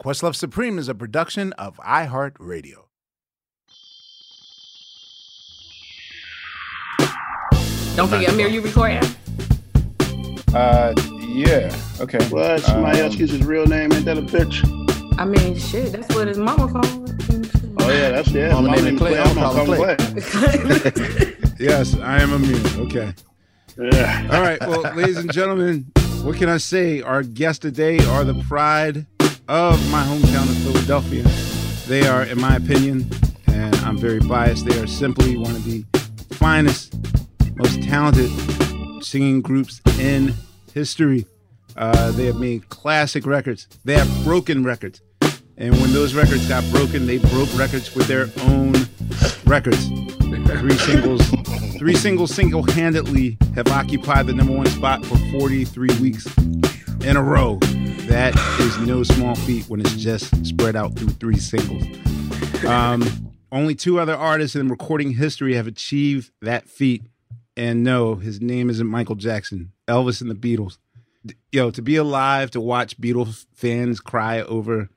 Questlove Supreme is a production of iHeartRadio. Don't forget, Ahmir, you recording? Uh, yeah. Okay. What? Somebody Um, else use his real name? Ain't that a bitch? I mean, shit, that's what his mama phone. Oh yeah, that's yeah. Mama Mama named named Clay. Clay. I'm I'm calling calling Clay. Clay. Yes, I am immune. Okay. Yeah. All right. Well, ladies and gentlemen, what can I say? Our guests today are the pride of my hometown of Philadelphia. They are, in my opinion, and I'm very biased, they are simply one of the finest, most talented singing groups in history. Uh, they have made classic records. They have broken records. And when those records got broken, they broke records with their own records. Three singles, three singles single-handedly have occupied the number one spot for 43 weeks in a row. That is no small feat when it's just spread out through three singles. Um, only two other artists in recording history have achieved that feat. And no, his name isn't Michael Jackson. Elvis and the Beatles. Yo, to be alive to watch Beatles fans cry over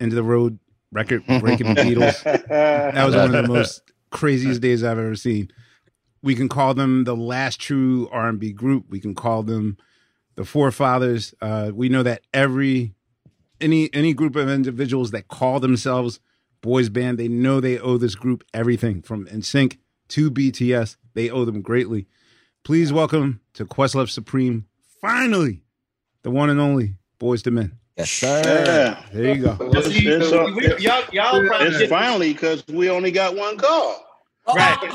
End of the Road record breaking Beatles. That was one of the most craziest days I've ever seen. We can call them the last true R&B group. We can call them the forefathers. Uh, we know that every any any group of individuals that call themselves boys band, they know they owe this group everything from NSYNC to BTS. They owe them greatly. Please welcome to Questlove Supreme, finally, the one and only Boyz II Men. Yes, sir. Yeah. There you go. It's, it's, We- y'all, y'all it's finally because we only got one call. Right.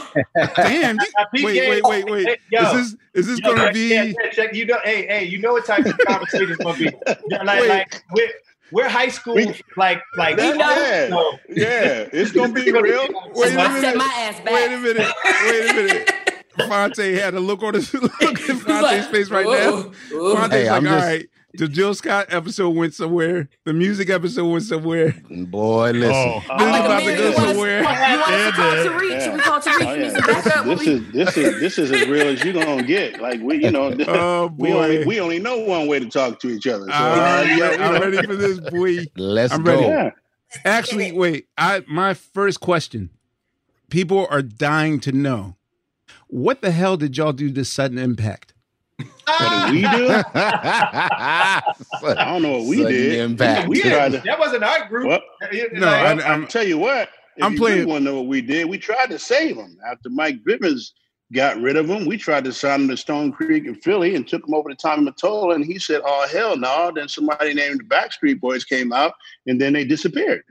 Damn. Now, Wait, wait, wait, wait. Hey, yo. Is this is this Yo, gonna check- be? yeah, yeah, check. You know, hey, hey, you know what type of conversation it's gonna be? Like, Wait. like we're we're high school, We- like, like That- yeah, so- yeah, it's gonna be real. Wait a I minute. set my ass back. Wait a minute. Wait a minute. Fonte had a look on his look at Fonte's face right now. Fonte's Hey, like, I'm all just- right. The Jill Scott episode went somewhere. The music episode went somewhere. Boy, listen. Oh, This is about to go somewhere. You want us to call Yeah, Tariq? Should we call Tariq? Oh, yeah. some? This is this is this is as real as you're gonna get. Like we, you know, Oh we only we only know one way to talk to each other. So, I'm, uh, yeah, ready, I'm ready for this, boy. Let's I'm go. ready. Yeah. Actually, wait. I my first question. People are dying to know. What the hell did y'all do this sudden impact? What did we do? I don't know what we Sudden did. impact. We tried to. that wasn't our group. What? No, I- Well, I'm- I'll tell you what. If I'm you playing- really want to know what we did, we tried to save him after Mike Bivins got rid of him. We tried to sign him to Stone Creek in Philly and took him over to Tommy Mottola, and he said, "Oh hell no!" Then somebody named the Backstreet Boys came out, and then they disappeared.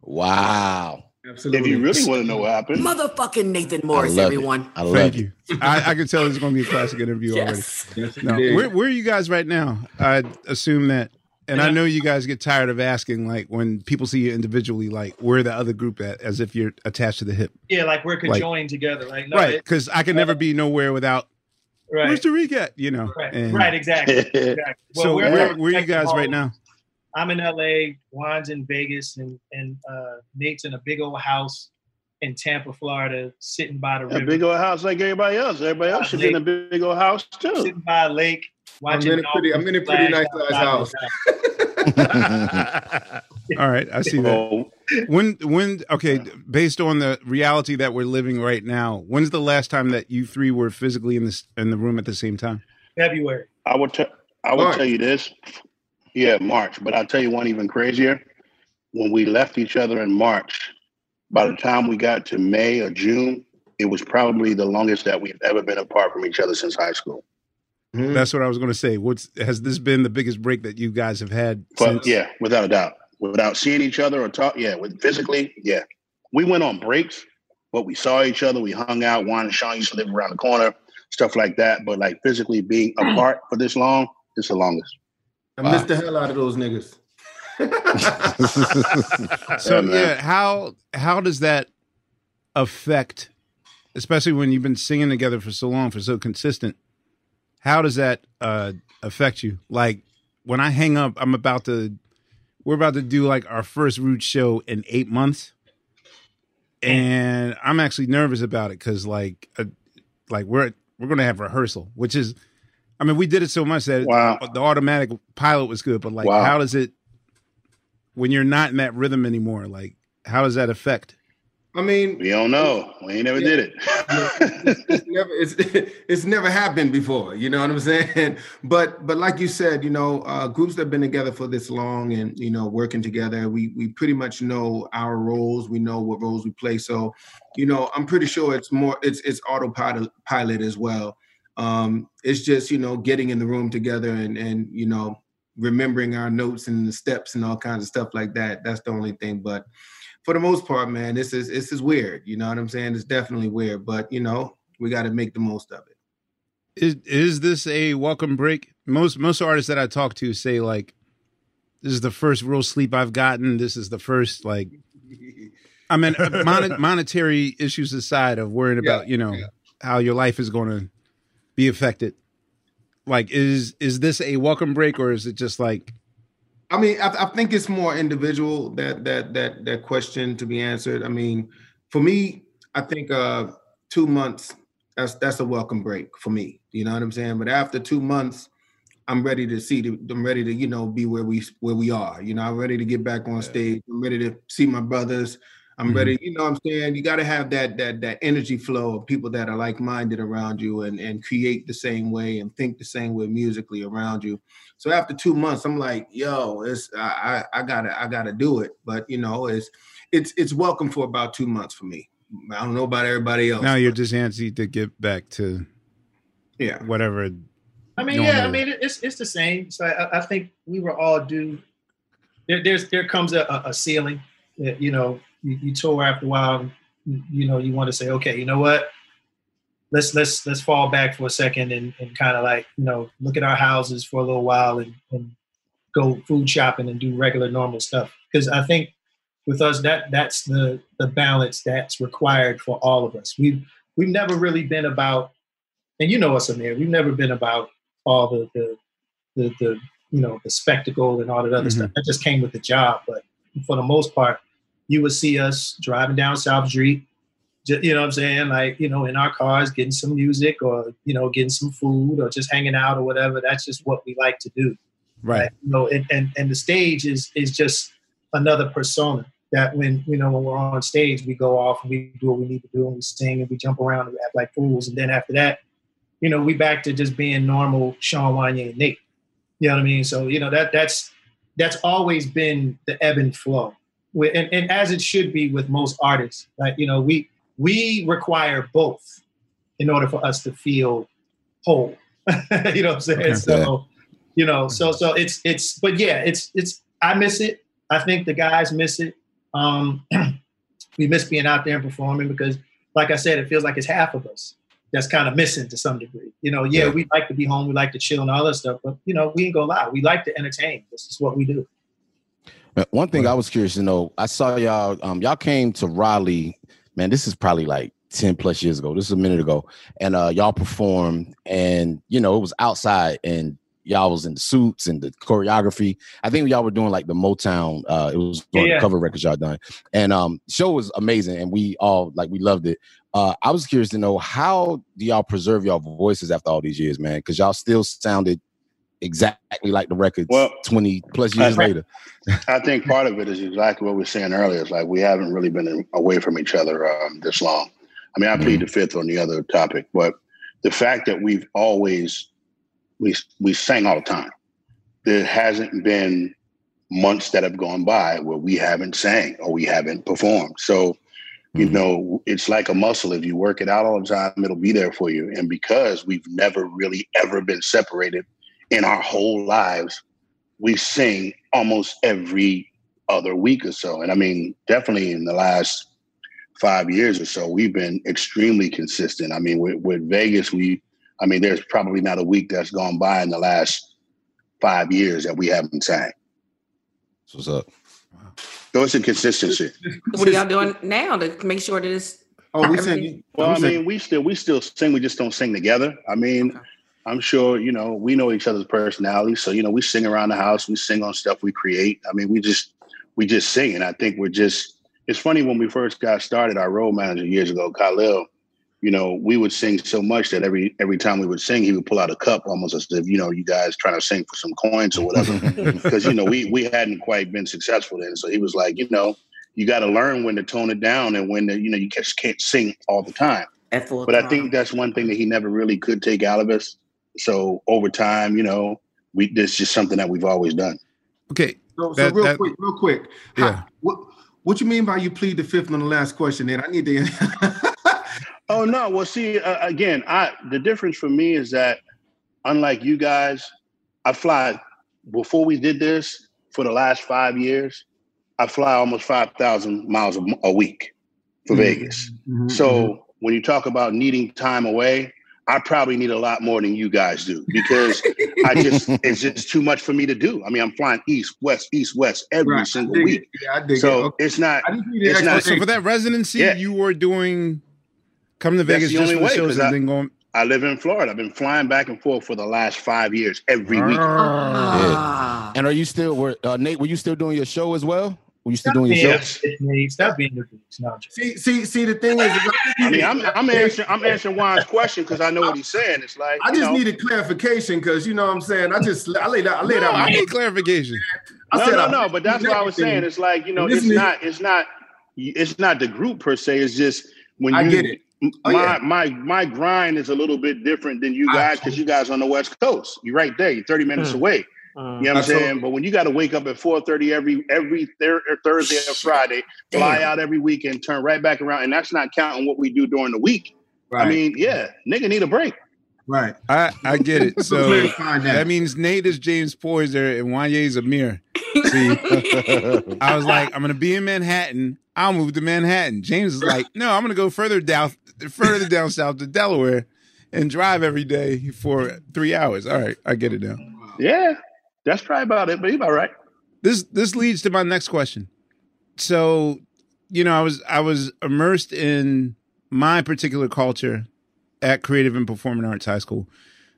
Wow. If you really want to know what happened, Motherfucking Nathan Morris, love it. everyone. I love Thank it. you. I, I can tell it's going to be a classic interview Yes. already. No, where, where are you guys right now? I assume that, and I know you guys get tired of asking, like when people see you individually, like where the other group at, as if you're attached to the hip, Yeah, like we're Like- conjoined together. Like, no, right? Because I can never be nowhere without right, where's Tariq at? You know, right, and right, exactly. exactly. Well, so we're- where, we're where are you guys right now? I'm in LA, Juan's in Vegas, and and uh, Nate's in a big old house in Tampa, Florida, sitting by the A river, big old house like everybody else. Everybody else should be in a big, big old house too. sitting by a lake, watching. I'm in a pretty- I'm in a pretty nice flash size outside All right, I see that. When when okay, based on the reality that we're living right now, when's the last time that you three were physically in this in the room at the same time? February. I would tell I would March. tell you this. Yeah, March. But I'll tell you one even crazier. When we left each other in March, by the time we got to May or June, it was probably the longest that we've ever been apart from each other since high school. Mhm. That's what I was going to say. What's has this been the biggest break that you guys have had? But since- yeah, without a doubt. Without seeing each other or talk, yeah, with physically, yeah. We went on breaks, but we saw each other. We hung out. Juan and Shawn used to live around the corner, stuff like that. But like physically being apart for this long, it's the longest. I missed the hell out of those niggas. So Yeah, yeah, how how does that affect, especially when you've been singing together for so long, for so consistent? How does that uh, affect you? Like when I hang up, I'm about to, we're about to do like our first root show in eight months, and I'm actually nervous about it because like, uh, like we're we're gonna have rehearsal, which is, I mean, we did it so much that Wow. the automatic pilot was good, but like, Wow. how does it when you're not in that rhythm anymore? Like, how does that affect? I mean, We don't know. We ain't never Yeah. did it. it's never it's it's never happened before you know what i'm saying but but like you said you know uh groups that have been together for this long and you know working together we we pretty much know our roles we know what roles we play so you know i'm pretty sure it's more it's it's autopilot pilot as well um it's just you know getting in the room together and and you know remembering our notes and the steps and all kinds of stuff like that that's the only thing but for the most part, man, this is this is weird. You know what I'm saying? It's definitely weird, but you know, we got to make the most of it. Is is this a welcome break? Most most artists that I talk to say like, this is the first real sleep I've gotten. This is the first like, I mean, mon- monetary issues aside of worrying Yeah, about you know yeah. how your life is going to be affected. Like, is is this a welcome break or is it just like I mean, I, I think it's more individual that that that that question to be answered. I mean, for me, I think uh two months that's that's a welcome break for me. You know what I'm saying? But after two months, I'm ready to see. The, I'm ready to you know be where we where we are. You know, I'm ready to get back on stage. I'm ready to see my brothers. I'm Mhm. ready. You know, what I'm saying you got to have that that that energy flow of people that are like minded around you and and create the same way and think the same way musically around you. So after two months, I'm like, yo, it's I I, I gotta I gotta do it. But you know, it's it's it's welcome for about two months for me. I don't know about everybody else. now you're just antsy to get back to yeah. whatever? I mean, yeah, I mean, it's it's the same. So I, I think we were all due. There, there's there comes a, a- a ceiling. that, You know, you, you tour after a while. You, know, you want to say, okay, you know what? Let's let's let's fall back for a second and, and kind of like you know look at our houses for a little while and, and go food shopping and do regular normal stuff. Because I think with us that that's the the balance that's required for all of us. We've we've never really been about, and you know us, Ahmir. We've never been about all the the the, the you know the spectacle and all that other Mhm. stuff. That just came with the job. But for the most part, you would see us driving down South Street. You know what I'm saying? Like, you know, in our cars, getting some music or, you know, getting some food or just hanging out or whatever. That's just what we like to do Right. you know, and, and, and the stage is is just another persona that when you know when we're on stage, we go off and we do what we need to do and we sing and we jump around and we act like fools. And then after that, you know, we back to just being normal Shawn Wanya and Nate. You know what I mean? So, you know, that that's that's always been the ebb and flow. With, and, and as it should be with most artists. Like, you know, we we require both in order for us to feel whole. you know what I'm saying? Okay. So, you know, so so it's it's but yeah, it's it's I miss it. I think the guys miss it. Um we miss being out there and performing because like I said, it feels like it's half of us that's kind of missing to some degree. You know, yeah, Yeah. we like to be home, we like to chill and all that stuff, but you know, we ain't gonna lie, we like to entertain. This is what we do. Uh, One thing I was curious to know, I saw y'all. Um, y'all came to Raleigh. Man, this is probably like ten plus years ago. This is a minute ago, and uh, y'all performed, and you know it was outside, and y'all was in the suits and the choreography. I think y'all were doing like the Motown. Uh, it was one of Yeah. the cover records y'all done, and um, show was amazing, and we all like we loved it. Uh, I was curious to know how do y'all preserve y'all voices after all these years, man? Because y'all still sounded exactly like the records Well, twenty plus years I- later. I think part of it is exactly what we were saying earlier. It's like we haven't really been away from each other um, this long. I mean, I plead the fifth on the other topic, but the fact that we've always we we sang all the time. There hasn't been months that have gone by where we haven't sang or we haven't performed. So, you Mhm. know, it's like a muscle. If you work it out all the time, it'll be there for you. And because we've never really ever been separated in our whole lives, we sing almost every other week or so. And I mean, definitely in the last five years or so, we've been extremely consistent. I mean, with, with Vegas, we, I mean, there's probably not a week that's gone by in the last five years that we haven't sang. So what's up? So it's a consistency. What are y'all doing now to make sure that it's Oh, we oh, sing. Well, I mean, we still we still sing. We just don't sing together. I mean, Okay. I'm sure you know we know each other's personalities, so you know we sing around the house. We sing on stuff we create. I mean, we just we just sing, and I think we're just. It's funny when we first got started. Our road manager years ago, Khalil, you know, we would sing so much that every every time we would sing, he would pull out a cup almost as if you know you guys trying to sing for some coins or whatever because you know we we hadn't quite been successful then. So he was like, you know, you got to learn when to tone it down and when to, you know you just can't sing all the time. at full But I think that's one thing that he never really could take out of us. So over time, you know, we this is just something that we've always done. Okay. So, so real that- quick, real quick. How- Yeah. what what you mean by you plead the fifth on the last question? Then I need to. Oh no! Well, see, uh, again, I the difference for me is that unlike you guys, I fly. Before we did this for the last five years, I fly almost five thousand miles a week for Mhm. Vegas. Mhm, So when you talk about needing time away, I probably need a lot more than you guys do because I just it's just too much for me to do. I mean, I'm flying east, west, east, west every Right, single dig week. it. Yeah, I dig So it. Okay. it's not. I just need the it's not- So for that residency, Yeah. you were doing coming to That's Vegas the just only for the way, shows 'cause and I- then going. I live in Florida. I've been flying back and forth for the last five years every week. Ah. And are you still were uh, Nate? Were you still doing your show as well? Were you still Stop doing being your show? Yes. the bitch, Stop being the bitch. No, I'm just- See, see, see. The thing is, is I mean, I'm, I'm answering I'm answering Juan's question because I know what he's saying. It's like I just know, needed clarification because you know what I'm saying. I just I laid out I laid No, out. I need clarification. I no, said no, I- no. But that's what I was saying. It's like you know, it's not, it's not, it's not the group per se. It's just when you I get it. Oh, my yeah. my my grind is a little bit different than you guys because you guys on the West Coast. You're right there. You're 30 minutes Hmm. away. Mm. You know what I'm saying? But when you got to wake up at 4:30 every every thir- Thursday or Friday, fly Damn. out every weekend, turn right back around, and that's not counting what we do during the week. Right, I mean, yeah, nigga need a break. right. I I get it. So that. that means Nate is James Poyser and Wanya is Ahmir. See, I was like, I'm gonna be in Manhattan. I'll move to Manhattan. James is like, no, I'm gonna go further down, further down south to Delaware, and drive every day for three hours. All right, I get it now. Yeah, that's probably about it. But you about right. This this leads to my next question. So, you know, I was I was immersed in my particular culture at Creative and Performing Arts High School.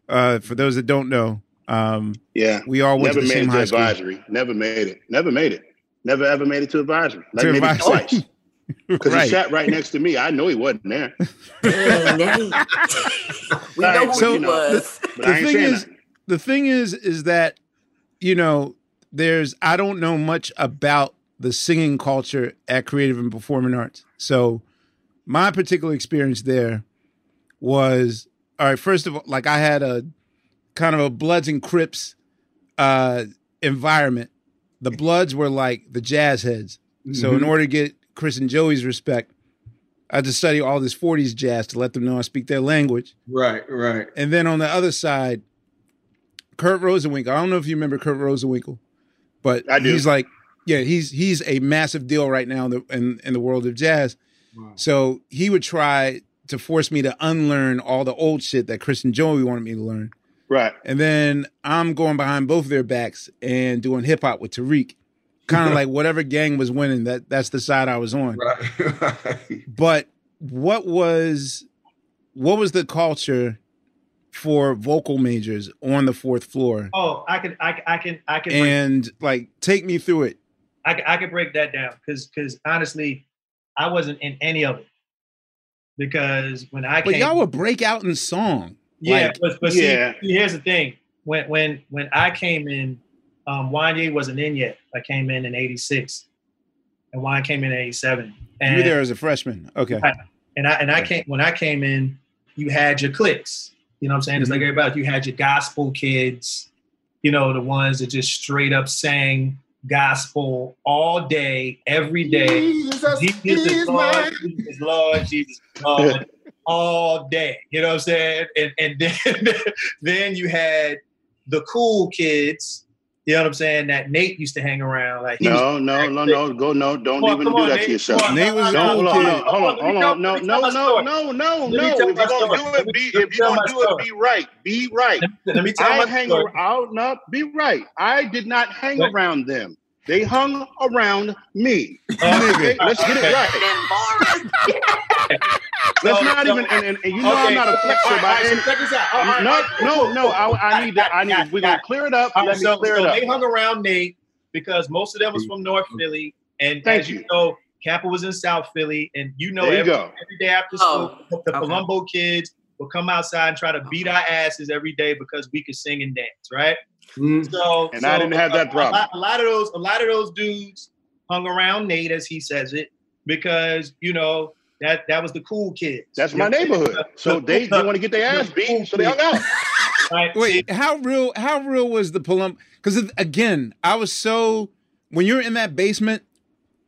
Uh, for those that don't know, um, Yeah. we all went Never to the made same it to high school. advisory. Never made it. Never made it. Never ever made it to advisory. Like To maybe advisory. twice. Because right. he sat right next to me. I know he wasn't there. We know who So, he the- was. But the I ain't thing is, that. the thing is, is that you know, there's I don't know much about the singing culture at Creative and Performing Arts. So, my particular experience there was all right. First of all, like I had a kind of a Bloods and Crips uh, environment. The Bloods were like the jazz heads. So, in Mhm. order to get Chris and Joey's respect, I had to study all this 40s jazz to let them know I speak their language. right, right. And then on the other side, Kurt Rosenwinkel. I don't know if you remember Kurt Rosenwinkel, but he's like, yeah, he's he's a massive deal right now in the in, in the world of jazz. Wow. So he would try to force me to unlearn all the old shit that Chris and Joey wanted me to learn. Right. And then I'm going behind both of their backs and doing hip hop with Tariq. Kind of like whatever gang was winning, that that's the side I was on. Right. But what was what was the culture for vocal majors on the fourth floor. Oh, I can, I, can- I can, I can, break, And like, take me through it. I, can- I can break that down because, because honestly, I wasn't in any of it because when I came But came, y'all would break out in song. yeah, Like, but, but Yeah. see, here's the thing: when, when, when I came in, um, Wanya wasn't in yet. I came in in '86, and Wanya came in in '87. And you were there as a freshman. Okay. Right. and I and I came when I came in, you had your cliques. You know what I'm saying? It's like mm-hmm. everybody. You had your gospel kids, you know, the ones that just straight up sang gospel all day, every day. Jesus Jesus is Lord. Jesus Lord, Jesus Lord, all day. You know what I'm saying? And and then then you had the cool kids. You know what I'm saying? That Nate used to hang around. Like he was No, no, no, no, go no. Don't on, even do on, that Nate. to yourself. Come on, Nate was a No, cool hold on, kid. hold on, hold on, Let me hold on. No, no, no, no, no, no. If you're gonna story. do Let it, be if you're gonna do story. it, be right. Be right. Let me, let me tell I my hang story. around. No, be right. I did not hang What? around them. They hung around me. Oh, Okay, let's get okay. it right. Let's So- not so- even. And, and, and you know Okay. I'm not a flexer right, by all right, any. so check this out. All right, No, all right, no, no. I, I need that. I need. Got We're gonna clear it up. All right, Let me clear so it up. they hung around me because most of them was mm-hmm. from North Philly, and Thank as you, you. know, CAPA was in South Philly, and you know There you every, every day after school, Oh, the okay. Palumbo kids will come outside and try to beat our asses every day because we could sing and dance, right? Mm. So, And so I didn't have that a- problem. A lot, a lot of those, a lot of those dudes hung around Nate, as he says it, because you know that that was the cool kids. That's You my know what I'm saying? neighborhood. The- So the- they, they want to get their ass the beat, cool so they hung out. right? Wait, how real? How real was the Palum? Because again, I was so when you're in that basement,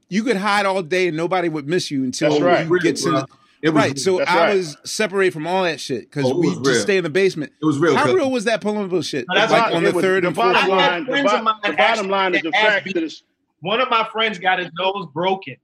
you could hide all day and nobody would miss you until right. you get to Bro. the, It was right. So That's I right. was separated from all that shit because Oh, we just real. stay in the basement. It was real. How real was that Palumbo shit? No, that's like on the was- third the and fourth bottom floor. I had line. The, bo- the bottom line is the fact that one of my friends got his nose broken.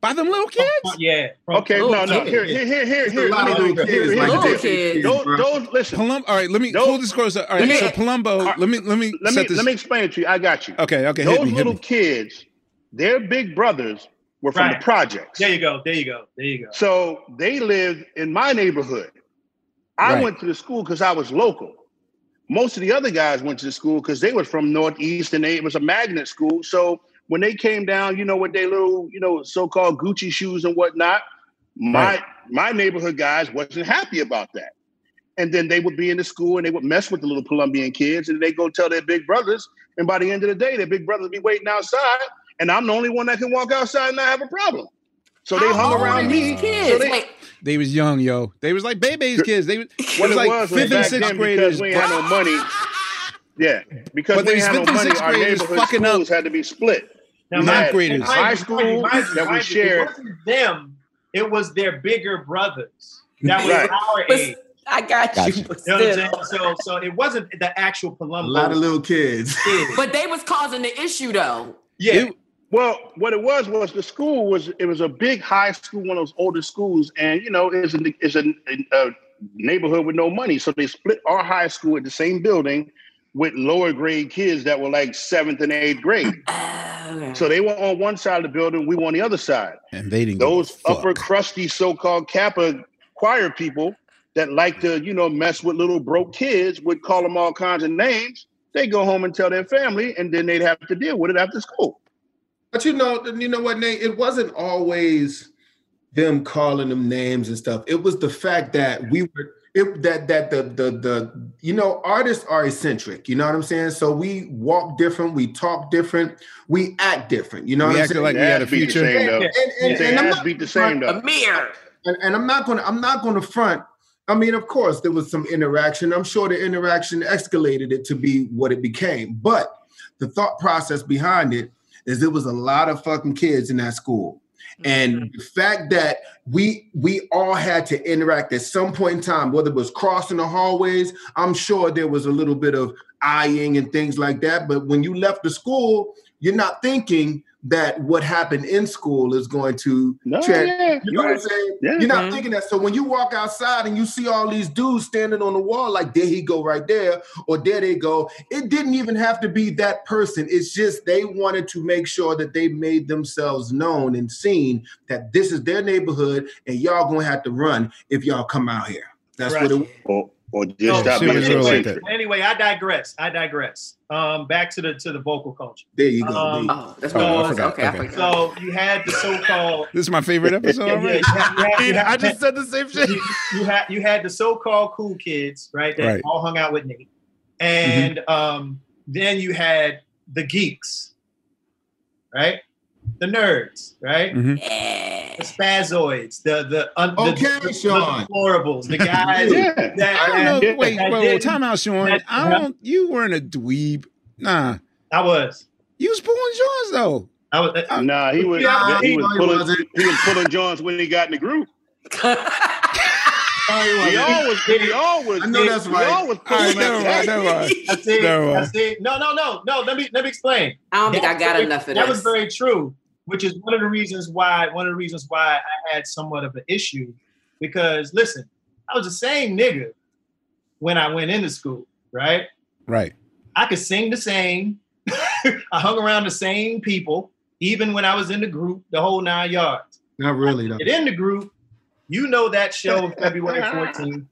By them little kids? Yeah. okay. No, no. kid. Here, here, here, here, It's a here. lot Let of me little do here, kids here's like the Little deal. kids. Those, bro. those, listen. Palum. All right, let me Those- full disclosure. All right, Let so me- Palumbo. uh, let me let me Let set me this. let me explain it to you. I got you. okay, okay, Those hit me, hit little me. kids, their big brothers were from Right. the projects. There you go. There you go. There you go. So they lived in my neighborhood. I Right. went to the school because I was local. Most of the other guys went to the school because they were from Northeast and they, it was a magnet school. So when they came down, you know, with their little, you know, so-called Gucci shoes and whatnot, my Right. my neighborhood guys wasn't happy about that. And then they would be in the school and they would mess with the little Colombian kids and they go tell their big brothers. And by the end of the day, their big brothers be waiting outside. And I'm the only one that can walk outside and not have a problem. So they How hung around me. kids? So they, Wait, They was young, yo. They was like baby's kids. They was, what was it like was was fifth and sixth graders. because we had no money. Yeah, because But we had no fifth and money, sixth our graders neighborhood fucking up. schools had to be split. Now, We Ninth graders. mind high school mind you, mind you, that we shared. Them. It was their bigger brothers. That was Right. our but age. I got you. But, You know what I'm saying? So, so it wasn't the actual Palumbo. A lot of little kids. kids. but they was causing the issue though. yeah. It- Well, what it was was the school was it was a big high school, one of those older schools, and you know it's a it's a, a neighborhood with no money, so they split our high school at the same building with lower grade kids that were like seventh and eighth grade. Oh. So they were on one side of the building, we were on the other side. and they didn't. those upper crusty so-called CAPA choir people that like to, you know, mess with little broke kids would call them all kinds of names. They go home and tell their family, and then they'd have to deal with it after school. But you know, you know what, Nate? It wasn't always them calling them names and stuff. It was the fact that we were it, that that the the the you know artists are eccentric. You know what I'm saying? So we walk different, we talk different, we act different. You know We what I'm saying? like we Their had a ass beat the future. same, though. and, and, Their and I'm not beat the same though. Ahmir. and, and I'm not gonna I'm not gonna front. I mean, of course, there was some interaction. I'm sure the interaction escalated it to be what it became. But the thought process behind it is there was a lot of fucking kids in that school. And mm-hmm. the fact that we we all had to interact at some point in time, whether it was crossing the hallways, I'm sure there was a little bit of eyeing and things like that. But when you left the school, you're not thinking that what happened in school is going to No, trans- yeah, You know what I'm saying? Yeah, you're not Mhm. thinking that. So when you walk outside and you see all these dudes standing on the wall, like there he go right there, or there they go, it didn't even have to be that person. It's just they wanted to make sure that they made themselves known and seen that this is their neighborhood and y'all gonna have to run if y'all come out here. That's Right. what it Or, or just No, stop shit being was so like secret? Anyway, I digress. I digress. Um, back to the to the vocal culture. There you go. Um, Oh, that's Oh, I forgot. Okay, I forgot. So you had the so-called. This is my favorite episode Yeah, yeah, already. you had- you had- had- I just said the same shit. you, you had you had the so-called cool kids, right? That Right. Mm-hmm. all hung out with Nate, and um, then you had the geeks, right? The nerds, right? Mhm. The spazoids, the the un, the, Okay, the, Shawn. the deplorables, the guys Yeah. that, I don't know. that- Wait, that wait, wait, didn't- time out, Shawn. that- I don't. You weren't a dweeb. Nah, I was. you was pulling Johns though. I was. uh, Nah, he was Yeah, he he was was- pulling wasn't. he was pulling Johns when he got in the group. Oh, We all was we all was I know that's we right. all was All right, pulling never mind, never mind. I see. Never I see. No, no, no, no. Let me let me explain. I don't think I That's got very- enough of That this. was very true, which is one of the reasons why one of the reasons why I had somewhat of an issue because listen, I was the same nigga when I went into school, right? Right. I could sing the same. I hung around the same people, even when I was in the group, the whole nine yards. Not really though. Get in the group, you know that show February 14th.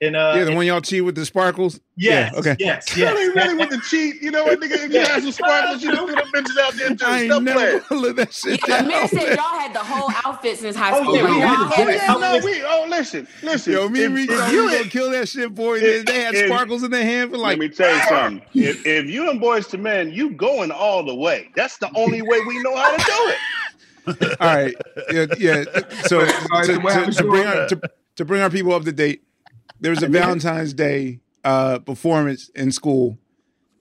And uh yeah, the one y'all cheat with the sparkles. yes, yeah, okay. yes, You yes. ain't really with the cheat. You know what, nigga? If you had some sparkles, you put them bitches out there too. I ain't Stop never playing. gonna let that shit Yeah, down. Ahmir said y'all had the whole outfit since high Oh, school. yeah, we had the Oh, had yeah, no, it. we. Oh, listen, listen. Yo, me and If- Rico, if you- gonna kill that shit, boy. They, if- they had if- sparkles in their hand for like. Let me tell you something. If, if you and Boyz II Men, you going all the way. That's the only way we know how to do it. All right, yeah, yeah. So right, to, to- to bring our to, to bring our people up to date, there was a Valentine's Day uh, performance in school,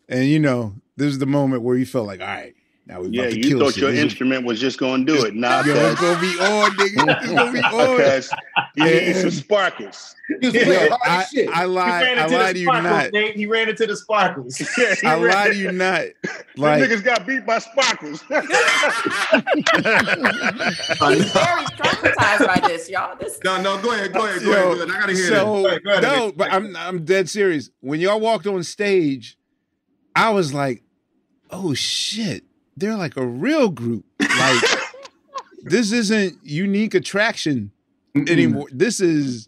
and you know, this is the moment where you felt like, all right, now we about Yeah, to you kill thought shit. your This is- instrument was just going to do it. Nah, Yo, it's gonna be on, nigga. It's gonna be on. Because you need some sparkles. Yo, I, as shit. I lied. I lied to you not. Nate. He ran into the sparkles. Yeah, I ran- lied to you not. Them Like niggas got beat by sparkles. He's very traumatized by this, y'all. This No, no, go ahead, go ahead, go Yo, ahead. go ahead. I gotta hear so this. Go ahead, go ahead. no, but I'm I'm dead serious. When y'all walked on stage, I was like, "Oh shit, they're like a real group. Like this isn't unique attraction Mm-mm. anymore. This is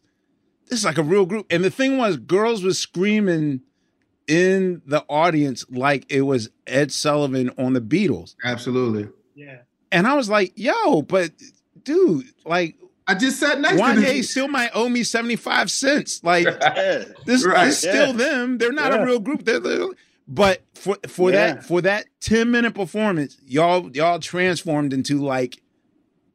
this is like a real group." And the thing was, girls was screaming in the audience like it was Ed Sullivan on the Beatles, Absolutely. yeah. and I was like, "Yo, but dude, like." I just sat next to Wanya this. still might owe me 75 cents. Like this, Right. this is still Yeah. them. They're not Yeah. a real group. They're, they're- but for for Yeah. that for that 10 minute performance, y'all y'all transformed into like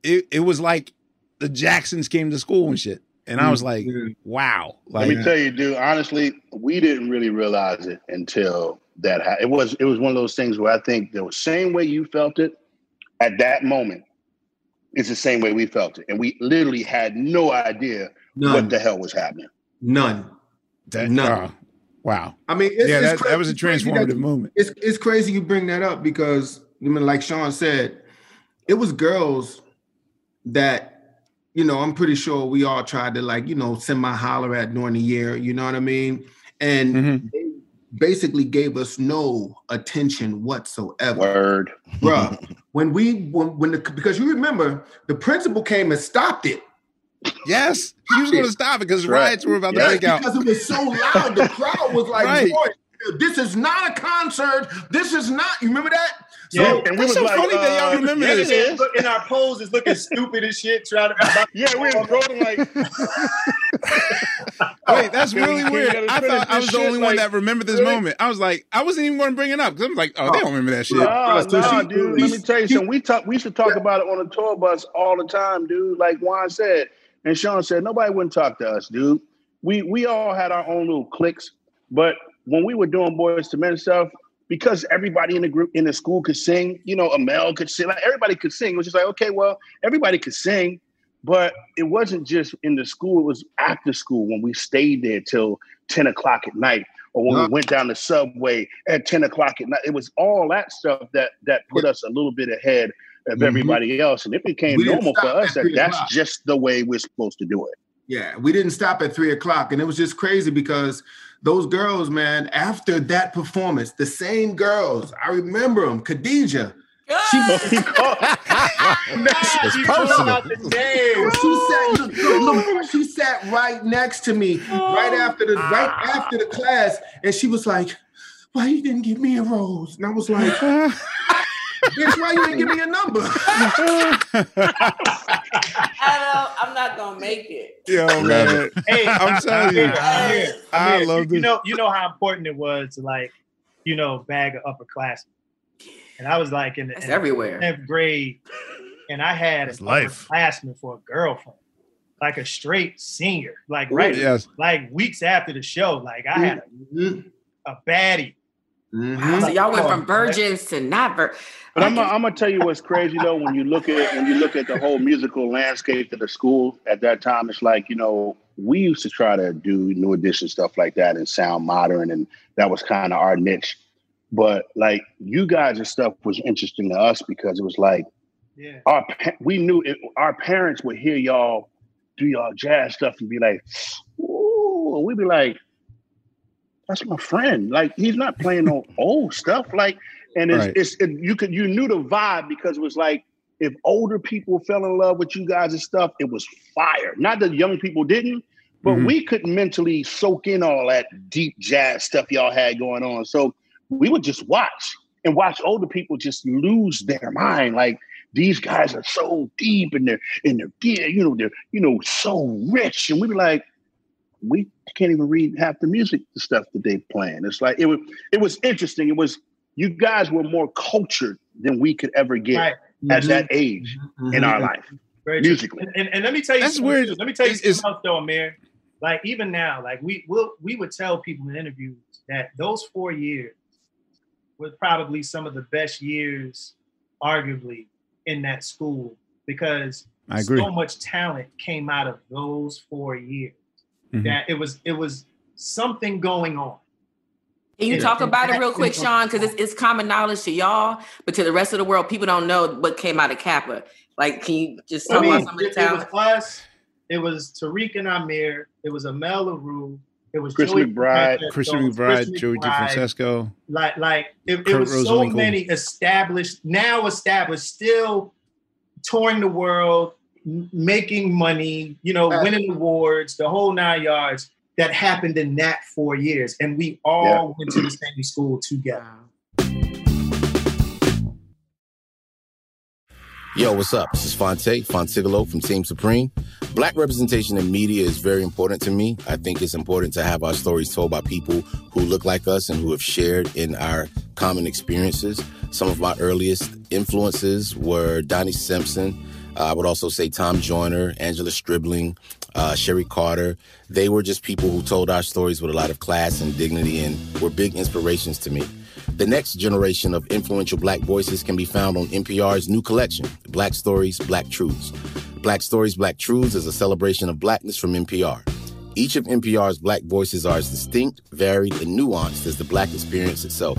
it, it was like the Jacksons came to school and shit. And I was like, Mhm. wow. Let me tell you, dude. Honestly, we didn't really realize it until that. Ha- it was. It was one of those things where I think the same way you felt it at that moment. It's the same way we felt it, and we literally had no idea None. what the hell was happening. None. that, no. oh, wow. I mean, it's, yeah, it's that, that was a it's that- transformative moment. It's it's crazy you bring that up because I mean, like Shawn said, it was girls that you know. I'm pretty sure we all tried to like you know send my holler at during the year. You know what I mean? And Mhm. they basically gave us no attention whatsoever, Word. bruh. when we when, when the because you remember the principal came and stopped it. Yes, he was going to stop it because right. riots were about to break out. because it was so loud. The crowd was like, Right. "Boy, this is not a concert. This is not." You remember that? Yeah. and we That's was so like, funny that y'all uh, remember yeah, this. it is. In our poses, looking stupid as shit, trying to. Yeah, we was rolling like. Wait, that's really weird. get a I finish thought I was the shit? only one Like, that remembered this really? moment. I was like, I wasn't even going to bring it up because I'm like, oh, they don't remember that shit. Nah, So nah, she- dude. Let me tell you something. We talk. We used to talk about it on the tour bus all the time, dude. Like Juan said, and Shawn said, nobody wouldn't talk to us, dude. We we all had our own little cliques, but when we were doing Boyz II Men stuff, because everybody in the group in the school could sing, you know, Amel could sing, like everybody could sing. It was just like, okay, well, everybody could sing, but it wasn't just in the school. It was after school when we stayed there till ten o'clock at night or when Yeah. we uh-huh. went down the subway at 10 o'clock at night. It was all that stuff that that put us a little bit ahead of Mhm. everybody else. And it became normal for us that that's o'clock. just the way we're supposed to do it. Yeah, we didn't stop at three o'clock, and it was just crazy because those girls, man, after that performance, the same girls, I remember them, Khadijah. She, It's She pulled personal. out the name. she said, look, look, she sat right next to me, right after the right after the class, and she was like, "Why you didn't give me a rose?" And I was like, "Bitch, why you didn't give me a number?" I I'm not gonna make it. Yo, man. Hey, I'm telling you, I'm. I I'm here. love you, this. you know, you know how important it was to like, you know, bag an upperclassman. And I was like in the in everywhere. tenth grade, and I had That's an life. upperclassman for a girlfriend, like a straight senior, like right, Yes. like weeks after the show, like I had a, mm-hmm. a baddie. Mhm. So y'all went from on, virgins to not vir. But I'm, I'm gonna tell you what's crazy though. When you look at when you look at the whole musical landscape of the school at that time, it's like you know we used to try to do new edition stuff like that and sound modern, and that was kind of our niche. But like you guys' stuff was interesting to us because it was like Yeah. our pa- we knew it, our parents would hear y'all do y'all jazz stuff and be like, "Ooh," and we'd be like, "That's my friend." Like he's not playing no old stuff. Like, and it's, Right. it's it, you could you knew the vibe because it was like if older people fell in love with you guys' and stuff, it was fire. Not that young people didn't, but Mhm. we couldn't mentally soak in all that deep jazz stuff y'all had going on. So we would just watch and watch older people just lose their mind. Like these guys are so deep in their in their gear, you know, they're you know so rich, and we be like, we can't even read half the music, the stuff that they playing. It's like it was it was interesting. It was you guys were more cultured than we could ever get Right. at that mm-hmm. age mm-hmm. in our mm-hmm. life Very musically. And, and, and let me tell you That's weird. too. Let me tell you It's- it's- something else though, Ahmir. Like even now, like we will we would tell people in interviews that those four years were probably some of the best years, arguably, in that school because I agree. so much talent came out of those four years. Mhm. That it was it was something going on. Can you Yeah. talk about it real quick, Shawn? Because it's, it's common knowledge to y'all, but to the rest of the world, people don't know what came out of CAPA. Like, can you just I talk mean, about some of the it, it was talent? us. It was Tariq and Ahmir. It was Amel Larrieux. It was Chris Joey McBride, DeFrancesco, Christian Chris McBride, Joey McBride. DeFrancesco. Like, like it, it Kurt was so Rosenwinkel. many established, now established, still touring the world, m- making money, you know, Uh, winning awards, the whole nine yards. That happened in that four years, and we all went to the same school together. Yo, what's up? This is Fonte, Fontigolo from Team Supreme. Black representation in media is very important to me. I think it's important to have our stories told by people who look like us and who have shared in our common experiences. Some of my earliest influences were Donnie Simpson. I would also say Tom Joyner, Angela Stribling, uh, Sherry Carter. They were just people who told our stories with a lot of class and dignity and were big inspirations to me. The next generation of influential black voices can be found on NPR's new collection, Black Stories, Black Truths. Black Stories, Black Truths is a celebration of blackness from NPR. Each of NPR's black voices are as distinct, varied, and nuanced as the black experience itself.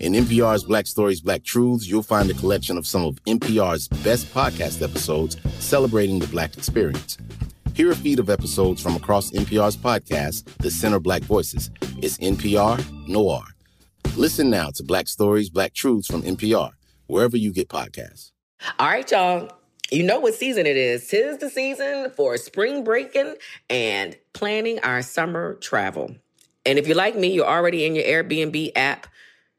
In NPR's Black Stories, Black Truths, you'll find a collection of some of NPR's best podcast episodes celebrating the Black experience. Hear a feed of episodes from across NPR's podcast, The Center Black Voices. It's NPR Noir. Listen now to Black Stories, Black Truths from NPR, wherever you get podcasts. All right, y'all. You know what season it is. Tis the season for spring breaking and planning our summer travel. And if you're like me, you're already in your Airbnb app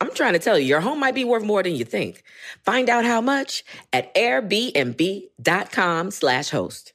I'm trying to tell you, your home might be worth more than you think. Find out how much at airbnb.com slash host.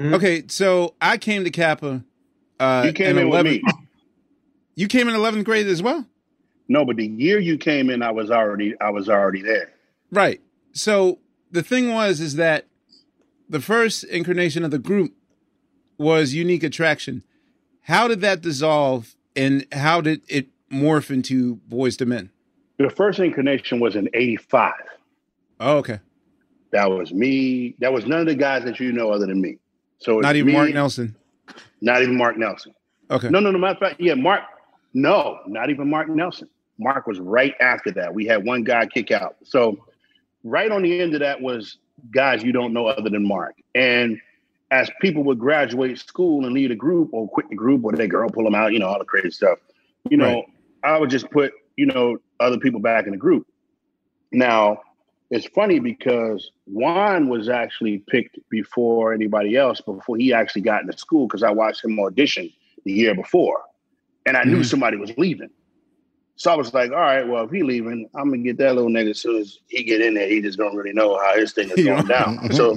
Okay, so I came to CAPA. Uh, You came in with 11 me. You came in 11th grade as well? No, but the year you came in, I was already I was already there. Right. So the thing was is that the first incarnation of the group was Unique Attraction. How did that dissolve and how did it morph into Boyz II Men? The first incarnation was in '85. Oh, okay. That was me. That was none of the guys that you know other than me. So Not even me, Mark Nelson. Not even Mark Nelson. Okay. No, no, no. Matter of fact, yeah, Mark. No, not even Mark Nelson. Mark was right after that. We had one guy kick out. So right on the end of that was guys you don't know other than Mark. And as people would graduate school and leave the group or quit the group or their girl pull them out, you know, all the crazy stuff. You know, Right. I would just put, you know, other people back in the group. Now, it's funny because Juan was actually picked before anybody else, before he actually got into school, because I watched him audition the year before. And I knew Mhm. somebody was leaving. So I was like, all right, well, if he leaving, I'm gonna get that little nigga as soon as he get in there. He just don't really know how his thing is going down. So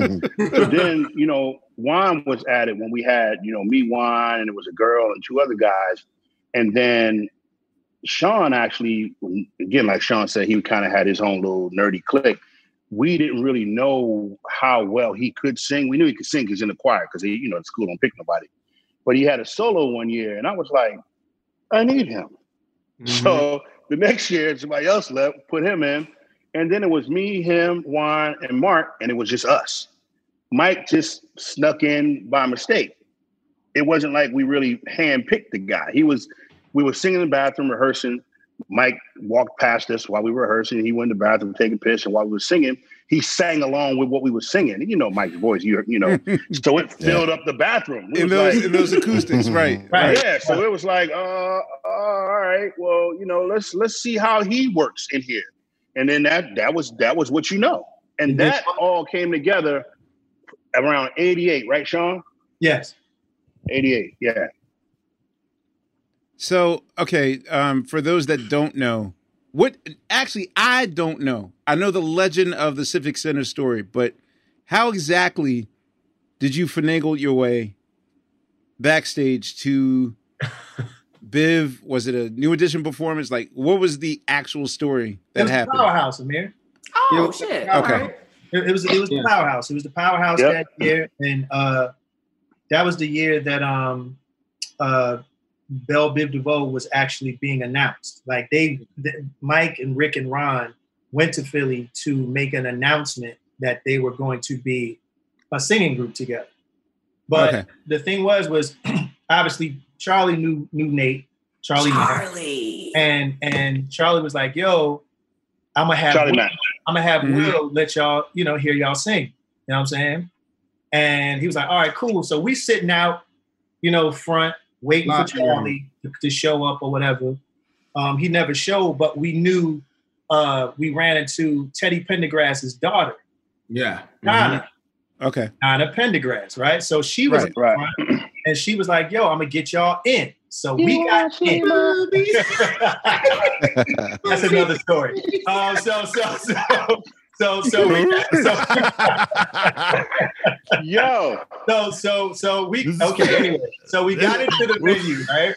so then, you know, Juan was added when we had, you know, me, Juan, and it was a girl and two other guys. And then Shawn actually, again, like Shawn said, he kind of had his own little nerdy clique. We didn't really know how well he could sing. We knew he could sing because in the choir, because he, you know, the school don't pick nobody. But he had a solo one year, and I was like, I need him. Mm-hmm. So the next year, somebody else left, put him in. And then it was me, him, Juan, and Mark, and it was just us. Mike just snuck in by mistake. It wasn't like we really handpicked the guy. He was, we were singing in the bathroom, rehearsing. Mike walked past us while we were rehearsing. He went to the bathroom, taking a piss, and while we were singing, he sang along with what we were singing. And you know Mike's voice, you you know, so it filled up the bathroom. It In was those like- in those acoustics, right. Right. Right. Yeah. So it was like, uh, uh, all right, well, you know, let's let's see how he works in here. And then that that was that was what you know. And that all came together around 88, right, Shawn? Yes. 88, yeah. So, okay, um, for those that don't know, what actually I don't know. I know the legend of the Civic Center story, but how exactly did you finagle your way backstage to Biv? Was it a New Edition performance? Like, what was the actual story that happened? It that was the happened? powerhouse, Ahmir. Oh, It was- shit. Okay. It, it was it was the powerhouse. It was the powerhouse Yep. that year, and uh, that was the year that um, uh, Bell Biv DeVoe was actually being announced. Like they, th- Mike and Rick and Ron went to Philly to make an announcement that they were going to be a singing group together. But Okay. the thing was, was obviously Charlie knew knew Nate. Charlie, knew him. Charlie. and and Charlie was like, "Yo, I'm gonna have Charlie Will, I'm gonna have Mhm. Will let y'all, you know, hear y'all sing." You know what I'm saying? And he was like, "All right, cool." So we sitting out, you know, front waiting for Charlie to, to show up or whatever. Um, he never showed, but we knew uh, we ran into Teddy Pendergrass's daughter, Yeah. Nana, Okay. Nana Pendergrass, right? So she was Right, right. front, and she was like, "Yo, I'm gonna get y'all in." So we got in. That's another story. Um, so so so so so we so, Yo, so so so we okay anyway. So we got into the venue, right?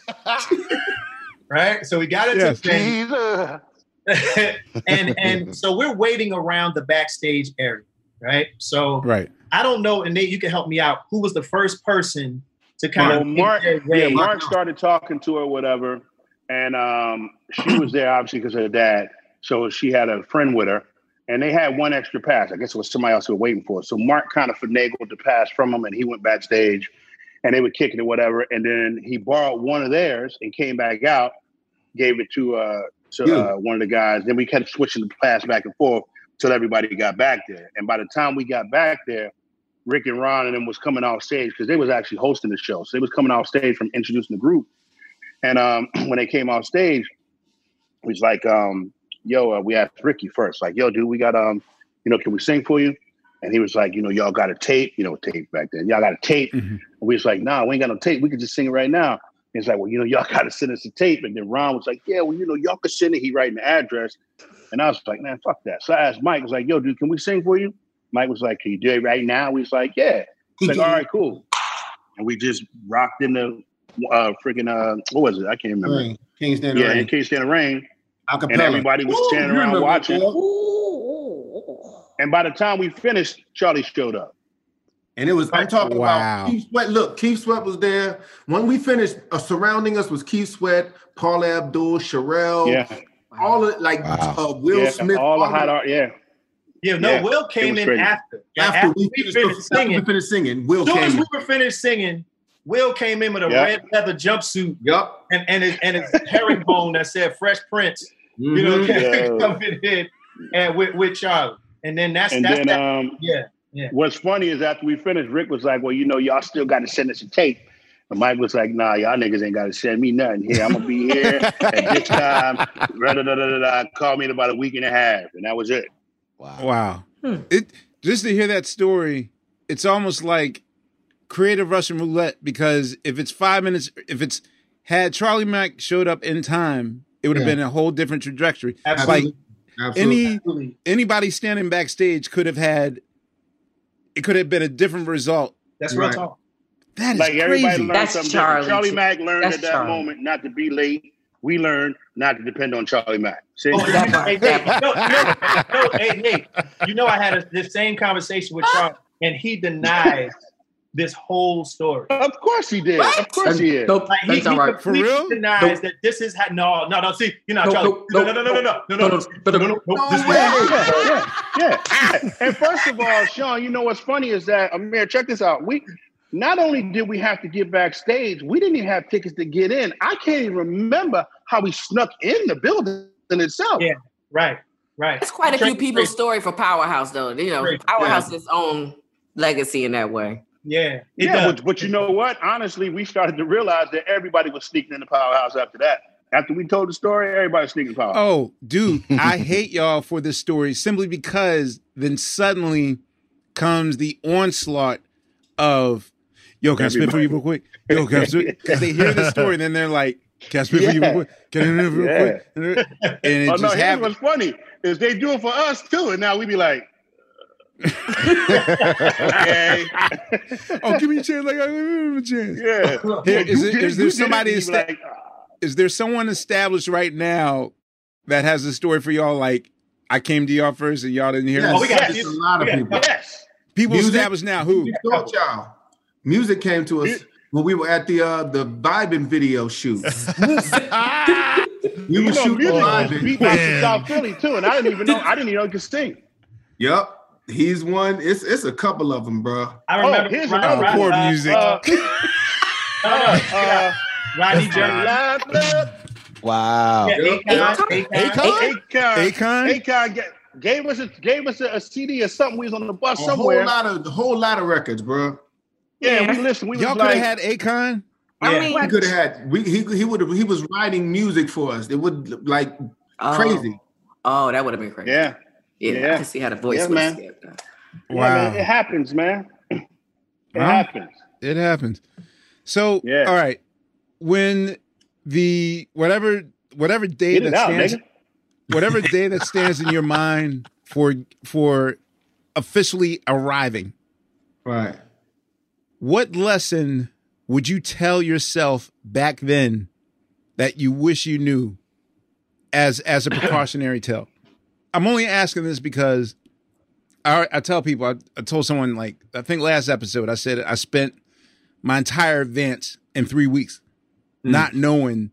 Right. So we got into Yes. the venue, and and so we're waiting around the backstage area. right? So Right. I don't know, and Nate, you can help me out. Who was the first person to kind Well, of Mark, yeah. Mark started talking to her, whatever, and um, she was there obviously because of her dad. So she had a friend with her, and they had one extra pass. I guess it was somebody else who was waiting for. it. So Mark kind of finagled the pass from him, and he went backstage, and they were kicking it, whatever. And then he borrowed one of theirs and came back out, gave it to uh, to uh, one of the guys. Then we kept switching the pass back and forth till everybody got back there. And by the time we got back there, Rick and Ron and them was coming off stage because they was actually hosting the show. So they was coming off stage from introducing the group. And um, when they came off stage, it was like, um, yo, uh, we asked Ricky first, like, yo, dude, we got, um, you know, can we sing for you? And he was like, you know, y'all got a tape, you know, tape back then. Y'all got a tape. Mhm. And we was like, nah, we ain't got no tape. We could just sing it right now. He's like, well, you know, y'all got to send us a tape. And then Ron was like, yeah, well, you know, y'all could send it. He writing the address. And I was like, man, fuck that. So I asked Mike, I was like, yo, dude, can we sing for you? Mike was like, can you do it right now? We was like, yeah. He's like, all right, cool. And we just rocked in the uh freaking uh what was it? I can't remember. Rain. King's Stand Yeah, Rain. in Can't Stand the Rain. and Acapella. everybody was Ooh, standing you around watching. that. And by the time we finished, Charlie showed up. And it was, I'm talking Wow. about Keith Sweat. Look, Keith Sweat was there. When we finished, uh, surrounding us was Keith Sweat, Paula Abdul, Cherrelle, Yeah, all of like Wow. uh, Will yeah, Smith. all the hot art. Yeah, Yeah, no, Yeah, Will came in crazy. after. Like, After, we, finished, finished after singing. we finished singing, Will As soon as came. we were finished singing, Will came in with a Yeah. red leather jumpsuit Yup. and and his, and his herringbone that said Fresh Prince. You know, Mhm. Yeah. coming in and with, with Charlie. And then that's and that's then that. um, yeah. what's funny is after we finished, Rick was like, "Well, you know, y'all still got to send us a tape." And Mike was like, "Nah, y'all niggas ain't got to send me nothing here. I'm gonna be here at this time." Da, da, da, da, da, da. Called me in about a week and a half, and that was it. Wow. Wow. Hmm. It just to hear that story, it's almost like creative Russian roulette because if it's five minutes, if it's had Charlie Mack showed up in time, it would have Yeah. been a whole different trajectory. Absolutely. Like Absolutely. any Absolutely. anybody standing backstage could have had it could have been a different result. That's real Right. talk. That is Like everybody crazy. learned That's something Charlie, different. Charlie too. Mack learned That's at that Charlie. moment not to be late. We learned not to depend on Charlie Mack. See? Oh, That hey, that Nate, you know, hey, you know I had a, this same conversation with Charlie, and he denies this whole story. of course he did. Of course he is. Nope, Like he, that's he all right. For completely real? denies Nope. that this is ha- no, no, no. See, you know, Nope, Charlie, nope, no, nope, no, no, no, no, no, no, no, no, no, no, no, no, this No way. way. yeah, yeah, yeah. And first of all, Shawn, you know what's funny is that Ahmir, check this out. We not only did we have to get backstage, we didn't even have tickets to get in. I can't even remember how we snuck in the building itself. Yeah. Right, right. It's quite a few Crazy, people's crazy. story for Powerhouse, though. You know, Crazy, Powerhouse has its own legacy in that way. Yeah, it Yeah, does. but, but you know what? Honestly, we started to realize that everybody was sneaking in the powerhouse after that. After we told the story, everybody sneaking in the powerhouse. Oh, dude, I hate y'all for this story simply because then suddenly comes the onslaught of, yo, can I spit for you real quick? Yo, can I spit? Because they hear the story and then they're like, can I spit for you real quick? Can I spit real Yeah. quick? And it oh no, just here's happens. what's funny is they do it for us too, and now we be like, okay, oh, give me a chance. Like, I give him a chance. yeah. Here, is, You is there you did it, somebody, and esta- like, "Ah." is there someone established right now that has a story for y'all like, I came to y'all first and y'all didn't hear Yes, me? Oh, we got it's you. a lot of people. yes. People Music- established now who? We y'all. Musiq came to us when we were at the uh the vibing video shoot. we were know, shooting music was vibing. beat by South Philly too, and I didn't even know. I didn't even know he could sing. Yep. He's one. It's it's a couple of them, bro. I Oh, remember. here's Rod- another Rod- poor uh, music. Uh, uh, uh, Rodney Jerkins. Wow. Yeah, Akon, Akon. Akon? Akon, Akon? Akon ga- gave us a gave us a, a CD or something. We was on the bus A somewhere. whole lot of a whole lot of records, bro. yeah, Yeah. we listened. We Y'all was could like, have had Akon. I Yeah. mean, We could have had. We he he would have. He was writing music for us. It would like oh, crazy. Oh, that would have been crazy. yeah, yeah. I Yeah. can see how the voice Yeah, would man. have scared yeah, man, it happens, man. It Huh? happens. It happens. So, Yeah. all right. When the whatever whatever day that out, stands nigga. whatever day that stands in your mind for for officially arriving, Right. what lesson would you tell yourself back then that you wish you knew as as a precautionary tale? I'm only asking this because I, I tell people, I, I told someone like I think last episode I said I spent my entire advance in three weeks, Hmm. not knowing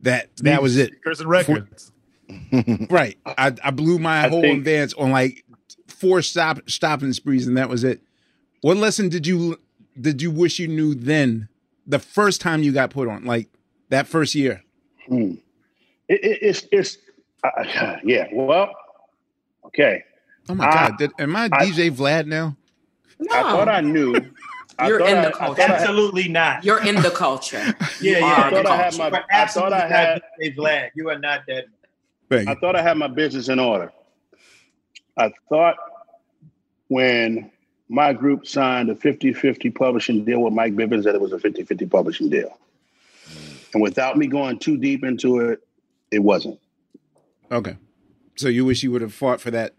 that that was it. Curse and records. right. I, I blew my I whole think- advance on like four stop stopping sprees, and that was it. What lesson did you did you wish you knew then? The first time you got put on, like that first year. Hmm. It, it, it's it's uh, yeah. Well, okay. Oh my I- god! Did, am I, I- DJ Vlad now? No. I thought I knew. I You're in I- the culture. thought had- Absolutely not. You're in the culture. yeah, yeah. I thought I had my. You are I thought I had. DJ Vlad. You are not that. Thank I you. thought I had my business in order. I thought when my group signed a 50-50 publishing deal with Mike Bivins that it was a 50-50 publishing deal. And without me going too deep into it, it wasn't. Okay. So you wish you would have fought for that.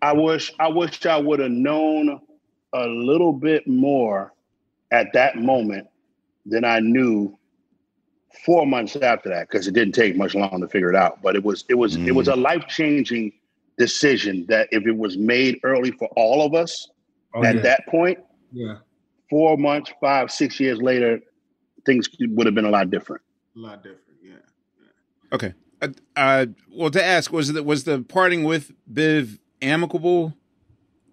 I wish I wish I would have known a little bit more at that moment than I knew four months after that because it didn't take much long to figure it out. But it was it was it was a mm. life changing decision that if it was made early for all of us Oh, at yeah. that point, Yeah, four months, five, six years later, things would have been a lot different. a lot different. Yeah. Okay. Uh, uh, well, to ask was the was the parting with Biv amicable?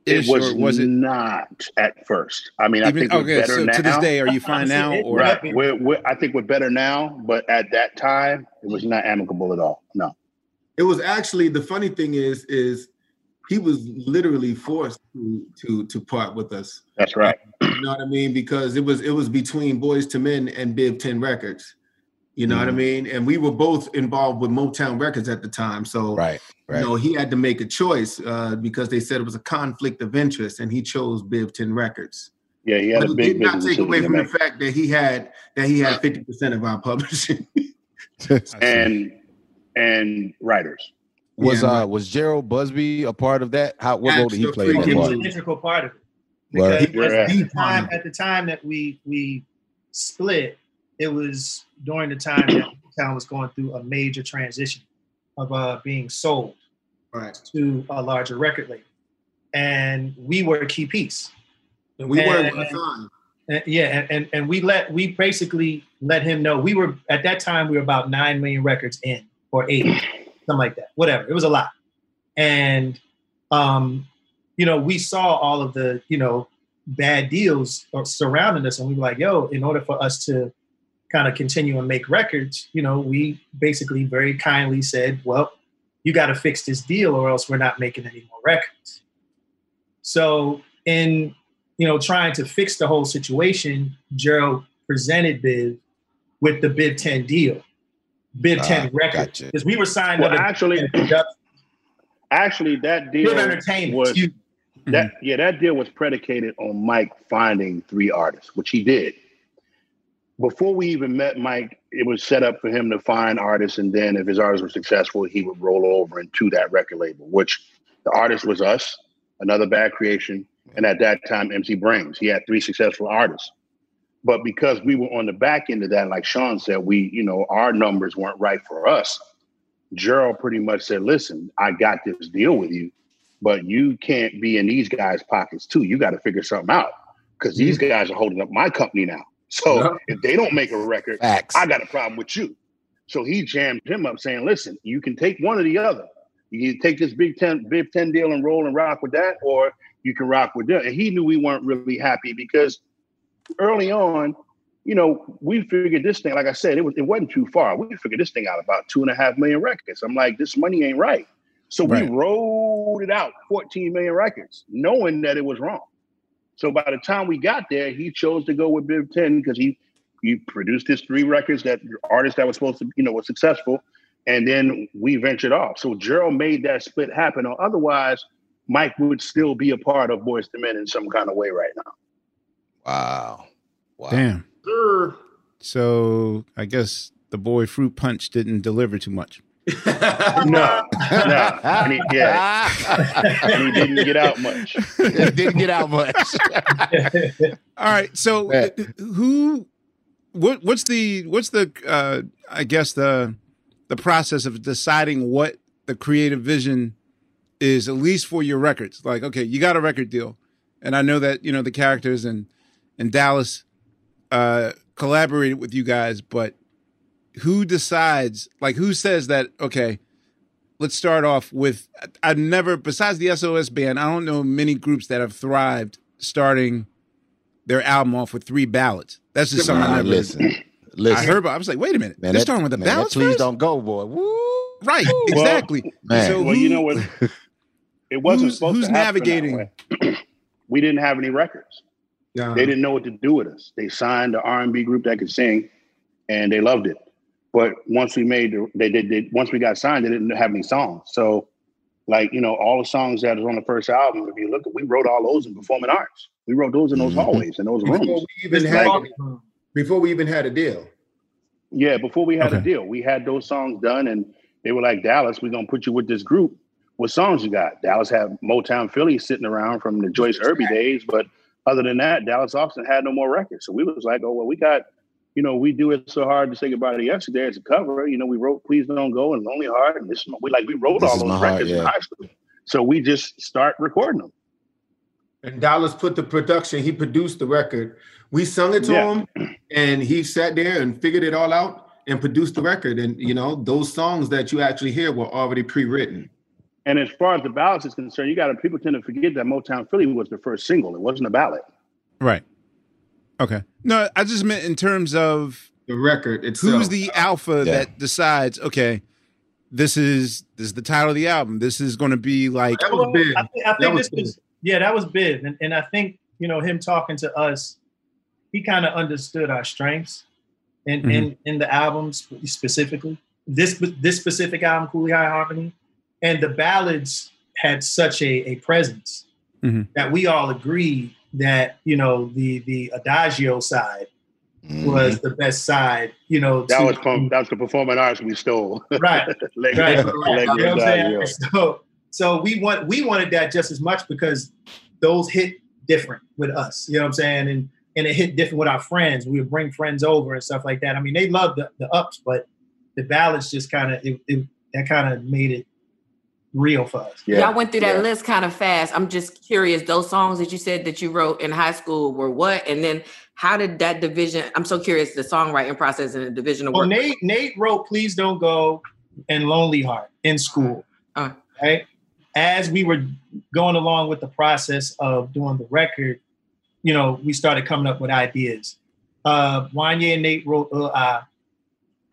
It was, or was it not at first. I mean, I even think we're okay? better So now. to this day, are you fine now? Or Right. We're, we're, I think we're better now, but at that time, it was not amicable at all. No. It was actually the funny thing is is he was literally forced to to to part with us. That's right. You know what I mean? Because it was it was between Boyz II Men and Biv Ten Records. You know what I Mhm. mean? And we were both involved with Motown Records at the time. So Right. Right. you know, he had to make a choice uh, because they said it was a conflict of interest, and he chose Biv Ten Records. Yeah, he had But a it big did not take away from the fact that he had that he had fifty percent of our publishing. and and writers. Was Yeah, uh was Jheryl Busby a part of that? How what role did he play in He was part? an integral part of it. Word. Because You're at, the time, at the time that we we split, it was during the time that town was going through a major transition of uh, being sold right. to a larger record label, and we were a key piece. And we were And- one sign. Uh, yeah, and, and and we let we basically let him know we were at that time we were about nine million records in or eight, something like that. Whatever, it was a lot, and um, you know we saw all of the you know bad deals surrounding us, and we were like, yo, in order for us to kind of continue and make records, you know, we basically very kindly said, well, you got to fix this deal or else we're not making any more records. So in you know, trying to fix the whole situation, Jheryl presented Biv with the Biv 10 deal, Biv 10 Ah, record. gotcha. Because we were signed Well, under actually, actually, that deal Biv Entertainment. was excuse me. that yeah that deal was predicated on Mike finding three artists, which he did. Before we even met Mike, it was set up for him to find artists, and then if his artists were successful, he would roll over into that record label. Which the artist was us, Another Bad Creation, and at that time MC Brains. He had three successful artists, but because we were on the back end of that, like Shawn said, we you know our numbers weren't right for us. Jheryl pretty much said, "Listen, I got this deal with you, but you can't be in these guys' pockets too. You got to figure something out because these mm-hmm. guys are holding up my company now. So Yeah. if they don't make a record, Facts. I got a problem with you. So he jammed him up saying, listen, you can take one or the other. You can take this Biv Ten, Biv Ten deal and roll and rock with that, or you can rock with them. And he knew we weren't really happy because early on, you know, we figured this thing, like I said, it was it wasn't too far. We figured this thing out about two and a half million records. I'm like, this money ain't right. So Right. we rolled it out 14 million records, knowing that it was wrong. So by the time we got there, he chose to go with Biv Ten because he he produced his three records that artists that was supposed to, you know, was successful, and then we ventured off. So Jheryl made that split happen. Or otherwise, Mike would still be a part of Boyz II Men in some kind of way right now. Wow. Wow. damn? Sure. So I guess the boy fruit punch didn't deliver too much. No, no, and he, yeah, and he didn't get out much. It didn't get out much. All right. So Yeah. who what what's the what's the uh I guess the the process of deciding what the creative vision is at least for your records. Like, okay, you got a record deal, and I know that you know the characters and and Dallas uh, collaborated with you guys, but who decides? Like, who says that? Okay, let's start off with. I've never, besides the SOS band, I don't know many groups that have thrived starting their album off with three ballads. That's just something I never. listen, listen. I heard, about. I was like, wait a minute, Man, they're that- starting with the man, that ballads Please first? don't go, boy. Woo. Right, Well, exactly. Man. So well, who- you know what? It wasn't Who's- supposed who's to happen that navigating? way. we didn't have any records. Yeah. They didn't know what to do with us. They signed an R and B group that could sing, and they loved it. But once we made the, they did. They, once we got signed, they didn't have any songs. So, like you know, all the songs that was on the first album, if you look, we wrote all those in performing arts. We wrote those in those Mhm. hallways in those Before rooms. we even had like- before we even had a deal. Yeah, before we had a deal, we had those songs done, and they were like, Dallas, we're gonna put you with this group. What songs you got? Dallas had Motown Philly sitting around from the Joyce Irby days, but other than that, Dallas Austin had no more records. So we was like, oh well, we got, you know, we do it so hard to say goodbye to yesterday as a cover. You know, we wrote Please Don't Go and Lonely Heart, and this we like we wrote This all those My Heart, records in high school. So we just start recording them. And Dallas put the production, he produced the record. We sung it to Yeah. him and he sat there and figured it all out and produced the record. And you know, those songs that you actually hear were already pre-written. And as far as the ballads is concerned, you got to people tend to forget that Motown Philly was the first single. It wasn't a ballad. right. Okay. No, I just meant in terms of The record itself. who's the alpha Yeah. that decides. Okay, this is this is the title of the album. This is going to be like that was big. I think, I think was this was yeah, that was big, and, and I think you know him talking to us, he kind of understood our strengths, in, Mm-hmm. in in the albums specifically. This this specific album, Cooley High Harmony, and the ballads had such a, a presence Mhm. that we all agreed that you know the the adagio side mm-hmm. was the best side. You know. That to- was from that was the performing arts we stole. right. Like- Right. like You know what I'm that, saying? yeah. So, so we want we wanted that just as much because those hit different with us. You know what I'm saying? And and it hit different with our friends. We would bring friends over and stuff like that. I mean, they loved the, the ups, but the ballads just kind of it, it, that kind of made it real for us. Yeah. Y'all went through that Yeah. list kind of fast. I'm just curious. Those songs that you said that you wrote in high school were what? And then how did that division? I'm so curious. The songwriting process and the division of Well, work. Nate Nate wrote "Please Don't Go" and "Lonely Heart" in school. Uh. Right as we were going along with the process of doing the record, you know, we started coming up with ideas. Uh, Wanya and Nate wrote uh, uh,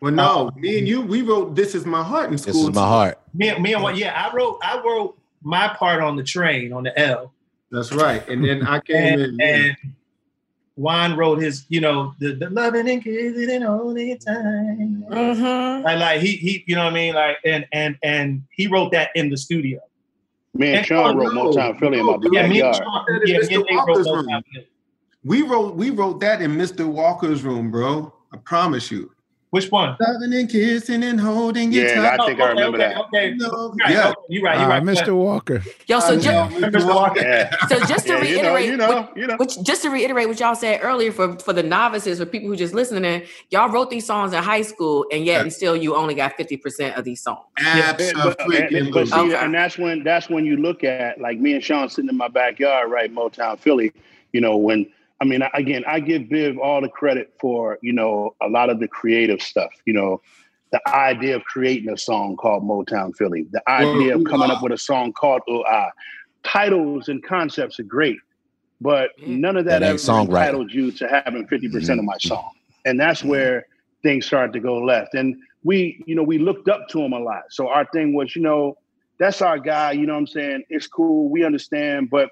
Well, no, me and you, we wrote "This Is My Heart" in school. This is my heart. Me, me and what? Yeah, I wrote I wrote my part on the train on the L, That's right. And then I came and, in. yeah. and Juan wrote his, you know, the, the loving and kissing and only time. Mhm. Like, like he he, you know what I mean? Like, and and and he wrote that in the studio. Me and And- Shawn wrote no, Motown Philly in my no, Yeah, me and. Shawn, That is yeah, me Mr. and Nate wrote Walker's room. we wrote we wrote that in Mr. Walker's room, bro. I promise you. Which one? Loving and kissing and holding you Yeah, tight. I think I remember okay, that. Okay, No, Right, yeah. okay, you're right. You're Ah, right. Mr. Walker. Yo, so just, know, Mr. Walker. Yeah. so just to Yeah, you know, reiterate, you know, you know. Which just to reiterate what y'all said earlier for for the novices, for people who just listening, y'all wrote these songs in high school, and yet and still you only got fifty percent of these songs. Yeah, but, and, Absolutely. but see, Okay. and that's when that's when you look at like me and Shawn sitting in my backyard, right, Motown Philly. You know, when I mean, again, I give Biv all the credit for you know a lot of the creative stuff. You know, the idea of creating a song called Motown Philly, the idea of coming up with a song called Oh Ah. Titles and concepts are great, but mm. none of that That ever ain't songwriting. entitled you to having fifty percent of my mm-hmm. song, and that's mm-hmm. where things started to go left. And we, you know, we looked up to him a lot. So our thing was, you know, that's our guy. You know what I'm saying? It's cool. We understand. But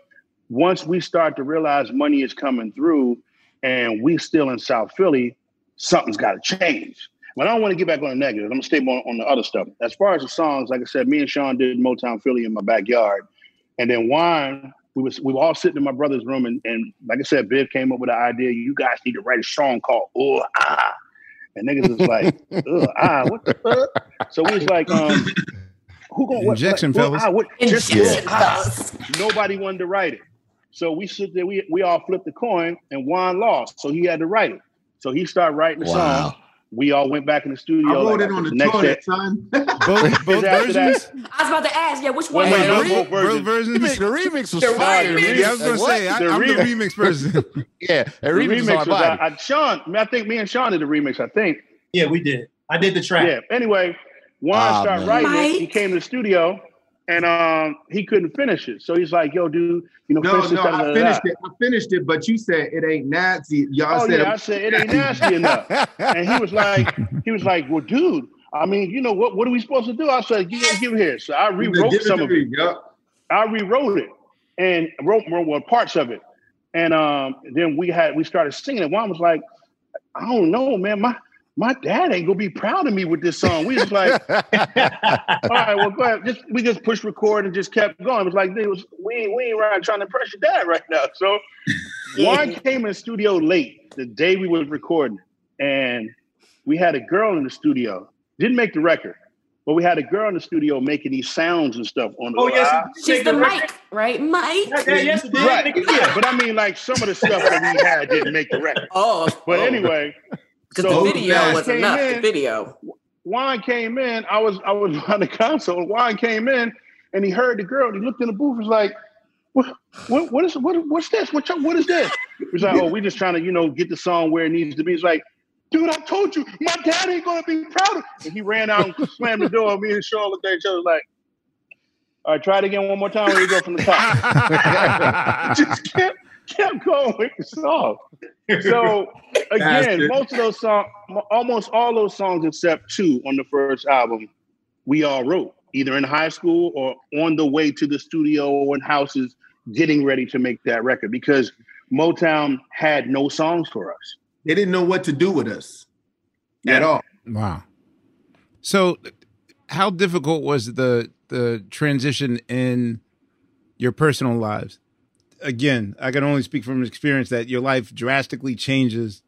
once we start to realize money is coming through and we still in South Philly, something's got to change. But I don't want to get back on the negative. I'm going to stay more on the other stuff. As far as the songs, like I said, me and Shawn did Motown Philly in my backyard. And then Wine, we was we were all sitting in my brother's room, and, and like I said, Biv came up with the idea. You guys need to write a song called "Oh Ah," and niggas was like, "Oh Ah, what the fuck?" So we was like, um, "Who gonna what, Injection, what, fellas. ah, what, just Injection, oh, ah." fellas. Nobody wanted to write it, so we sit there. We we all flipped the coin, and Juan lost, so he had to write it. So he started writing the Wow. song. We all went back in the studio. I wrote like, it on the next toilet, son. both, both Is that- versions. I was about to ask, yeah, which one? hey, is both Both versions. versions. The remix was The fire. remix. Yeah, I was gonna Like, say I, The I'm the remix. remix person. Yeah, The remix, remix was was, I. I, Shawn. I, mean, I think me and Shawn did the remix. I think. Yeah, we did. I did the track. Yeah. Anyway, Juan Ah, started man. writing it. He came to the studio, and um, he couldn't finish it. So he's like, "Yo, dude, you know, No, no, I finished it. I finished it, but you said it ain't nasty. Y'all Oh said yeah, I said it ain't nasty enough. And he was like, he was like, well, dude, I mean, you know what? What are we supposed to do? I said, give, give it here. So I rewrote some of it. Yup. I rewrote it and wrote more well, parts of it. And um, then we had we started singing it. Juan was like, I don't know, man. My my dad ain't gonna be proud of me with this song. We was like, all right, well, go ahead. Just we just pushed record and just kept going. It was like it was we ain't we ain't right trying to impress your dad right now. So Juan came in the studio late the day we was recording, and we had a girl in the studio. Didn't make the record, but we had a girl in the studio making these sounds and stuff on the. Oh yes, She's the mic, right? Mike. Yeah, yeah, yes. Right. Yeah, but I mean, like some of the stuff that we had didn't make the record. Oh, But oh. anyway, because so the video was came enough. in, The video. Juan came in. I was I was on the console. Juan came in and he heard the girl. And he looked in the booth. Was like, what what what is what what's this? What what is this? He's like, oh, we're just trying to you know get the song where it needs to be. He's like. Dude, I told you, my dad ain't gonna be proud of. It. And he ran out and slammed the door. Me and Shawn looked at each other like, "All right, try it again one more time. Where you go from the top?" Just kept kept going with the song. So again, most of those songs, almost all those songs except two on the first album, we all wrote either in high school or on the way to the studio or in houses getting ready to make that record because Motown had no songs for us. They didn't know what to do with us at all. Wow. So, how difficult was the the transition in your personal lives? Again, I can only speak from experience that your life drastically changes,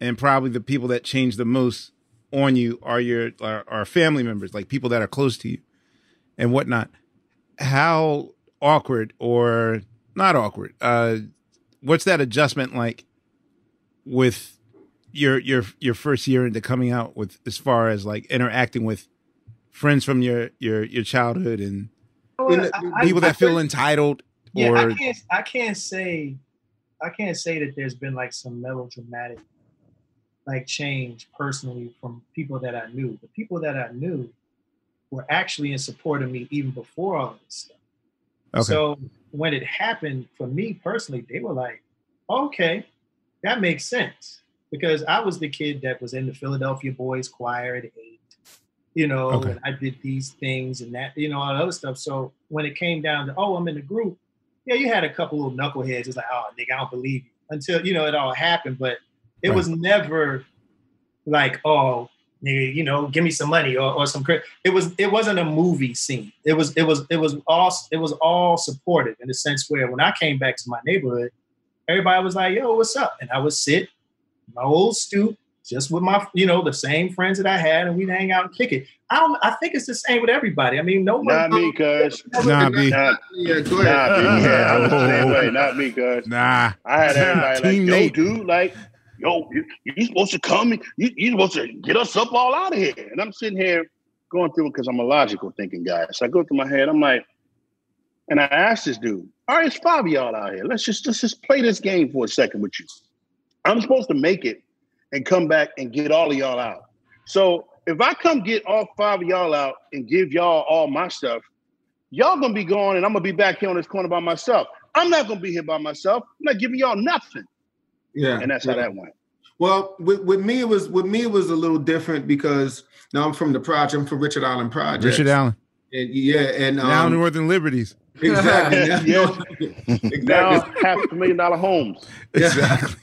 and probably the people that change the most on you are your are, are family members, like people that are close to you, and whatnot. How awkward or not awkward? Uh, what's that adjustment like with your your your first year into coming out with as far as like interacting with friends from your your your childhood and Well, I- I- people I that feel think- entitled Yeah, or I can't. I can't say. I can't say that there's been like some melodramatic, like change personally from people that I knew. The people that I knew were actually in support of me even before all this stuff. okay So when it happened for me personally, they were like, "Okay, that makes sense," because I was the kid that was in the Philadelphia Boys Choir at eight. You know, Okay. and I did these things and that, you know, all that other stuff. So when it came down to, oh, I'm in the group, yeah, you had a couple little knuckleheads. It's like, oh, nigga, I don't believe you until you know it all happened. But it Right. was never like, oh, nigga, you know, give me some money or, or some credit. It was it wasn't a movie scene. It was it was it was all it was all supportive in the sense where when I came back to my neighborhood, everybody was like, yo, what's up? And I would sit in my old stoop just with my, you know, the same friends that I had, and we'd hang out and kick it. I don't. I think it's the same with everybody. I mean, no one. Not me, cuz. nah B. Not, Yeah, go not ahead. me. Yeah, I was the same way. Not me, cuz. nah I had everybody like, Team yo, dude, like, yo, you, you supposed to come, you you supposed to get us up all out of here. And I'm sitting here going through it because I'm a logical thinking guy. So I go through my head, I'm like, and I asked this dude, all right, it's five of y'all out here. Let's just let's just play this game for a second with you. I'm supposed to make it and come back and get all of y'all out. So if I come get all five of y'all out and give y'all all my stuff, y'all gonna be gone and I'm gonna be back here on this corner by myself. I'm not gonna be here by myself. I'm not giving y'all nothing. Yeah, And that's yeah. how that went. Well, with, with me it was with me it was a little different because now I'm from the project. I'm from Richard Allen Project. Richard Allen And yeah, and now um, Northern Liberties exactly. Now- Yeah. exactly. Now half a million dollar homes. exactly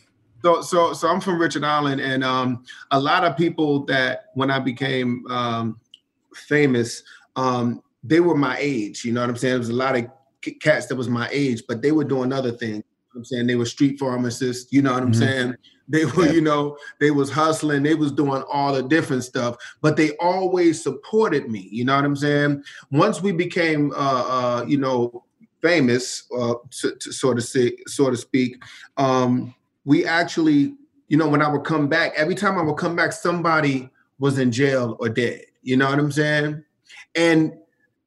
So so so I'm from Richard Allen, and um, a lot of people that when I became um, famous, um, they were my age. You know what I'm saying? There was a lot of cats that was my age, but they were doing other things. You know I'm saying they were street pharmacists. You know what I'm Mhm. saying? They were, you know, they was hustling. They was doing all the different stuff, but they always supported me. You know what I'm saying? Once we became, uh, uh, you know, famous, uh, to, to sort of say, sort of speak. Um, we actually, you know, when I would come back, every time I would come back, somebody was in jail or dead. You know what I'm saying? and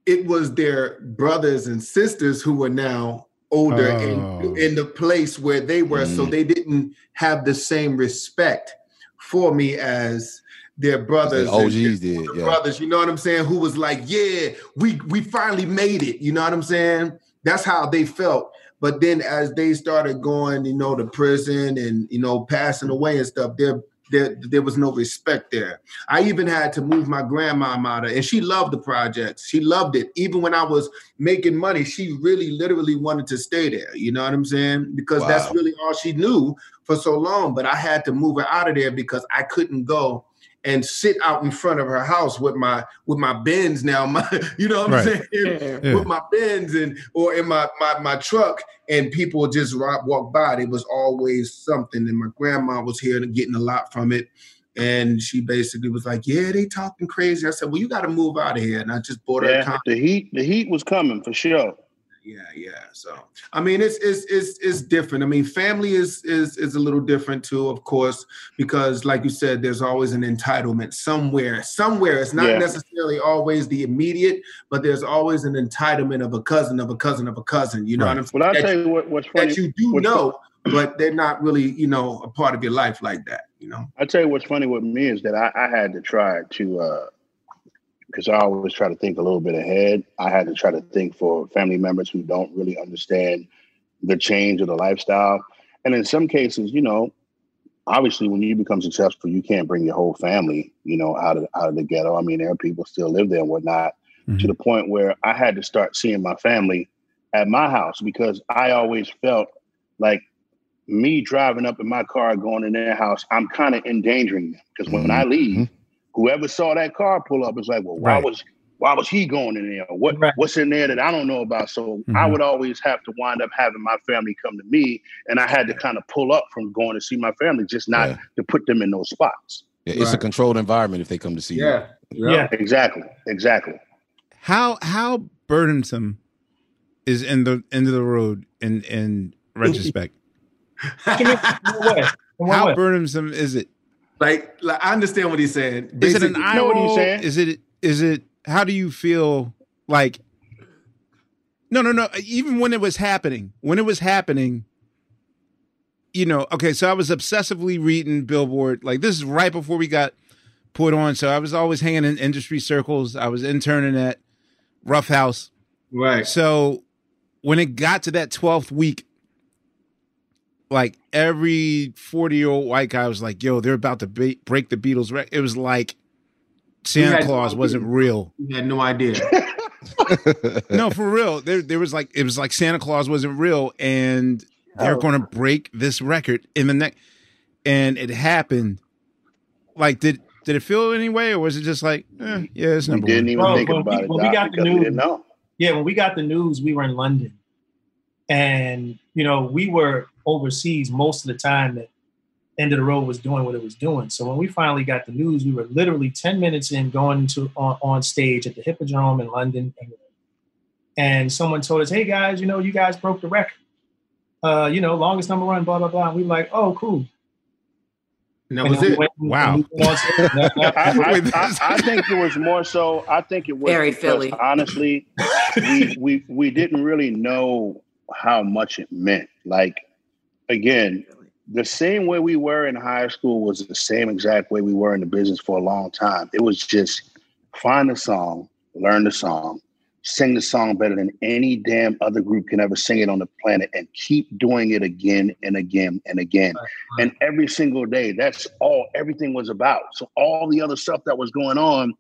it was their brothers and sisters who were now older Oh. in, in the place where they were, so Mm. they didn't have the same respect for me as their brothers. The and OGs did, yeah. brothers, you know what I'm saying? Who was like, yeah, we we finally made it. You know what I'm saying? That's how they felt. But then as they started going, you know, to prison and you know, passing away and stuff, there there there was no respect there. I even had to move my grandmom out of, and she loved the projects. She loved it. Even when I was making money, she really literally wanted to stay there. You know what I'm saying? Because that's really all she knew for so long. But I had to move her out of there because I couldn't go and sit out in front of her house with my with my Benz now, my you know what I'm Right. saying? Yeah. With my Benz and or in my my my truck, and people just ro- walk by. It was always something, and my grandma was here and getting a lot from it. And she basically was like, "Yeah, they talking crazy." I said, "Well, you got to move out of here." And I just bought her a Yeah, con- the heat, the heat was coming for sure. Yeah, yeah. So I mean, it's it's it's it's different. I mean, family is is is a little different too, of course, because like you said, there's always an entitlement somewhere. Somewhere it's not Yeah. necessarily always the immediate, but there's always an entitlement of a cousin of a cousin of a cousin. You know what I'm saying? Well, I'll That tell you- what, what's funny. that you do know, but they're not really, you know, a part of your life like that. You know. I tell you what's funny with me is that I, I had to try to, uh, because I always try to think a little bit ahead. I had to try to think for family members who don't really understand the change of the lifestyle. And in some cases, you know, obviously when you become successful, you can't bring your whole family, you know, out of out of the ghetto. I mean, there are people still live there and whatnot. To mm-hmm. the point where I had to start seeing my family at my house because I always felt like me driving up in my car going in their house, I'm kind of endangering them because when I mm-hmm. leave, mm-hmm. Whoever saw that car pull up is like, well, why Right. was why was he going in there? What what's in there that I don't know about? So I Mhm. would always have to wind up having my family come to me, and I had to kind of pull up from going to see my family, just not Yeah. to put them in those spots. Yeah, it's a controlled environment if they come to see you. Yeah. Yeah. exactly, exactly. How how burdensome is in the end of the road in in retrospect? What you mean? In what way? In what How burdensome is it? Like, like I understand what he's saying. Is it an Basically- eye know what he's saying. Is it is it how do you feel like No, no, no, even when it was happening. When it was happening, you know, okay, so I was obsessively reading Billboard. Like this is right before we got put on, so I was always hanging in industry circles. I was interning at Ruffhouse. Right. So when it got to that 12th week, like every 40 year old white guy was like, yo, they're about to be- break the Beatles record. It was like Santa Claus no wasn't real. You had no idea. No, for real. There, there was like, it was like Santa Claus wasn't real and they're Oh. going to break this record in the next. And it happened. Like, did did it feel any way, or was it just like, eh, yeah, it's We number didn't one? even Bro, think when about we- it when we got the because we didn't news- know. Yeah, when we got the news, we were in London, and you know we were overseas most of the time that End of the Road was doing what it was doing. So when we finally got the news, we were literally ten minutes in going to on, on stage at the Hippodrome in London, England, and someone told us, "Hey guys, you know you guys broke the record. Uh, you know, longest number one, blah blah blah." And we were like, "Oh, cool." And that And was then we it. Wow. and we went on stage. That- that- I, I, I, I think it was more so. I think it was Very Philly. honestly, we, we we didn't really know how much it meant. Like again, the same way we were in high school was the same exact way we were in the business for a long time. It was just find a song, learn the song, sing the song better than any damn other group can ever sing it on the planet, and keep doing it again and again and again. And every single day, that's all everything was about. So all the other stuff that was going on,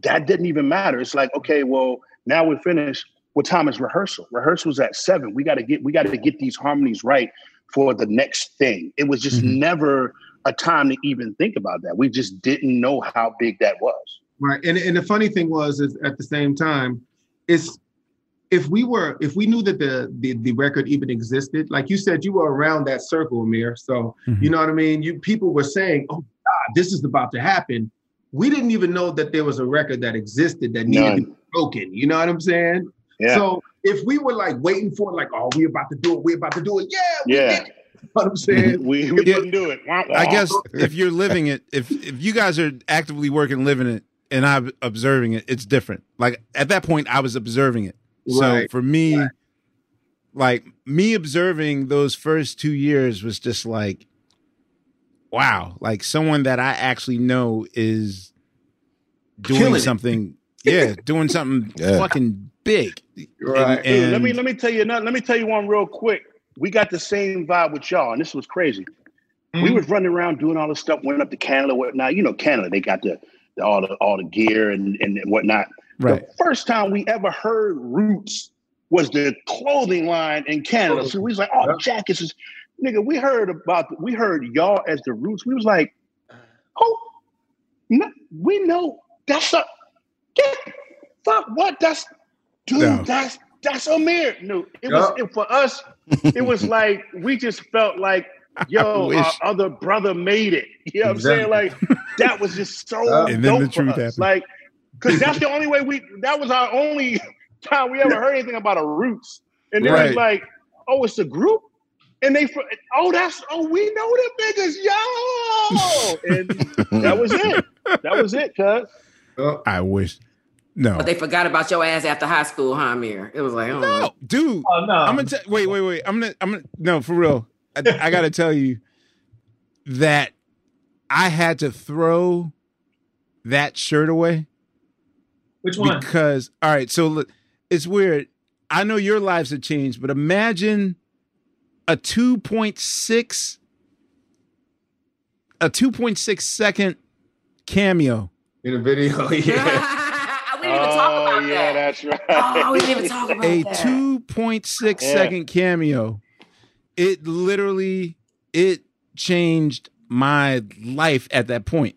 that didn't even matter. It's like, okay, well, now we're finished. What time is rehearsal? Rehearsal's at seven. We got to get we got to get these harmonies right for the next thing. It was just Mhm. never a time to even think about that. We just didn't know how big that was. Right. And and the funny thing was is at the same time, it's if we were if we knew that the the, the record even existed, like you said, you were around that circle, Ahmir. So Mhm. you know what I mean? You people were saying, Oh God, this is about to happen. We didn't even know that there was a record that existed that needed to be broken. You know what I'm saying? Yeah. So if we were like waiting for it, like, oh, we're about to do it, we're about to do it, yeah, we Yeah. did it. You know what I'm saying? we we Yeah. couldn't do it. Wah, I guess if you're living it, if if you guys are actively working, living it, and I'm observing it, it's different. Like at that point, I was observing it. So for me, like me observing those first two years was just like, wow, like someone that I actually know is doing Killing it. something. Yeah, doing something Yeah. fucking big. Right. And, Dude, let me let me tell you another, let me tell you one real quick. We got the same vibe with y'all, and this was crazy. Mm-hmm. We was running around doing all this stuff, went up to Canada, whatnot. You know, Canada, they got the, the all the all the gear and, and whatnot. right. The first time we ever heard Roots was the clothing line in Canada. So we was like, oh, jackets is nigga. We heard about we heard y'all as the Roots. We was like, oh, no, we know that's a get fuck what that's dude. No. That's that's Ahmir. No, it Yeah. was it, for us. It was like we just felt like. Yo, our other brother made it. You know what I'm saying? Like that was just so And then the dope for truth us. happened. Like, because that's the only way we. That was our only time we ever heard anything about a Roots. And then Right. like, oh, it's a group, and they. fr- Oh, that's. Oh, we know them niggas, yo. And that was it. That was it, cuz. Oh, I wish. No. But they forgot about your ass after high school, huh, Ahmir? It was like, oh, No, dude. Oh no. I'm gonna tell. Wait, wait, wait. I'm gonna. I'm gonna. No, for real. I, I gotta tell you that I had to throw that shirt away Which one? because. All right, so look, it's weird. I know your lives have changed, but imagine a 2.6 a 2.6 second cameo. in a video, yeah. We didn't even talk oh, about Oh, yeah, that. that's right. Oh, we didn't even talk about a that. 2.6 Yeah. second cameo. It literally it changed my life at that point.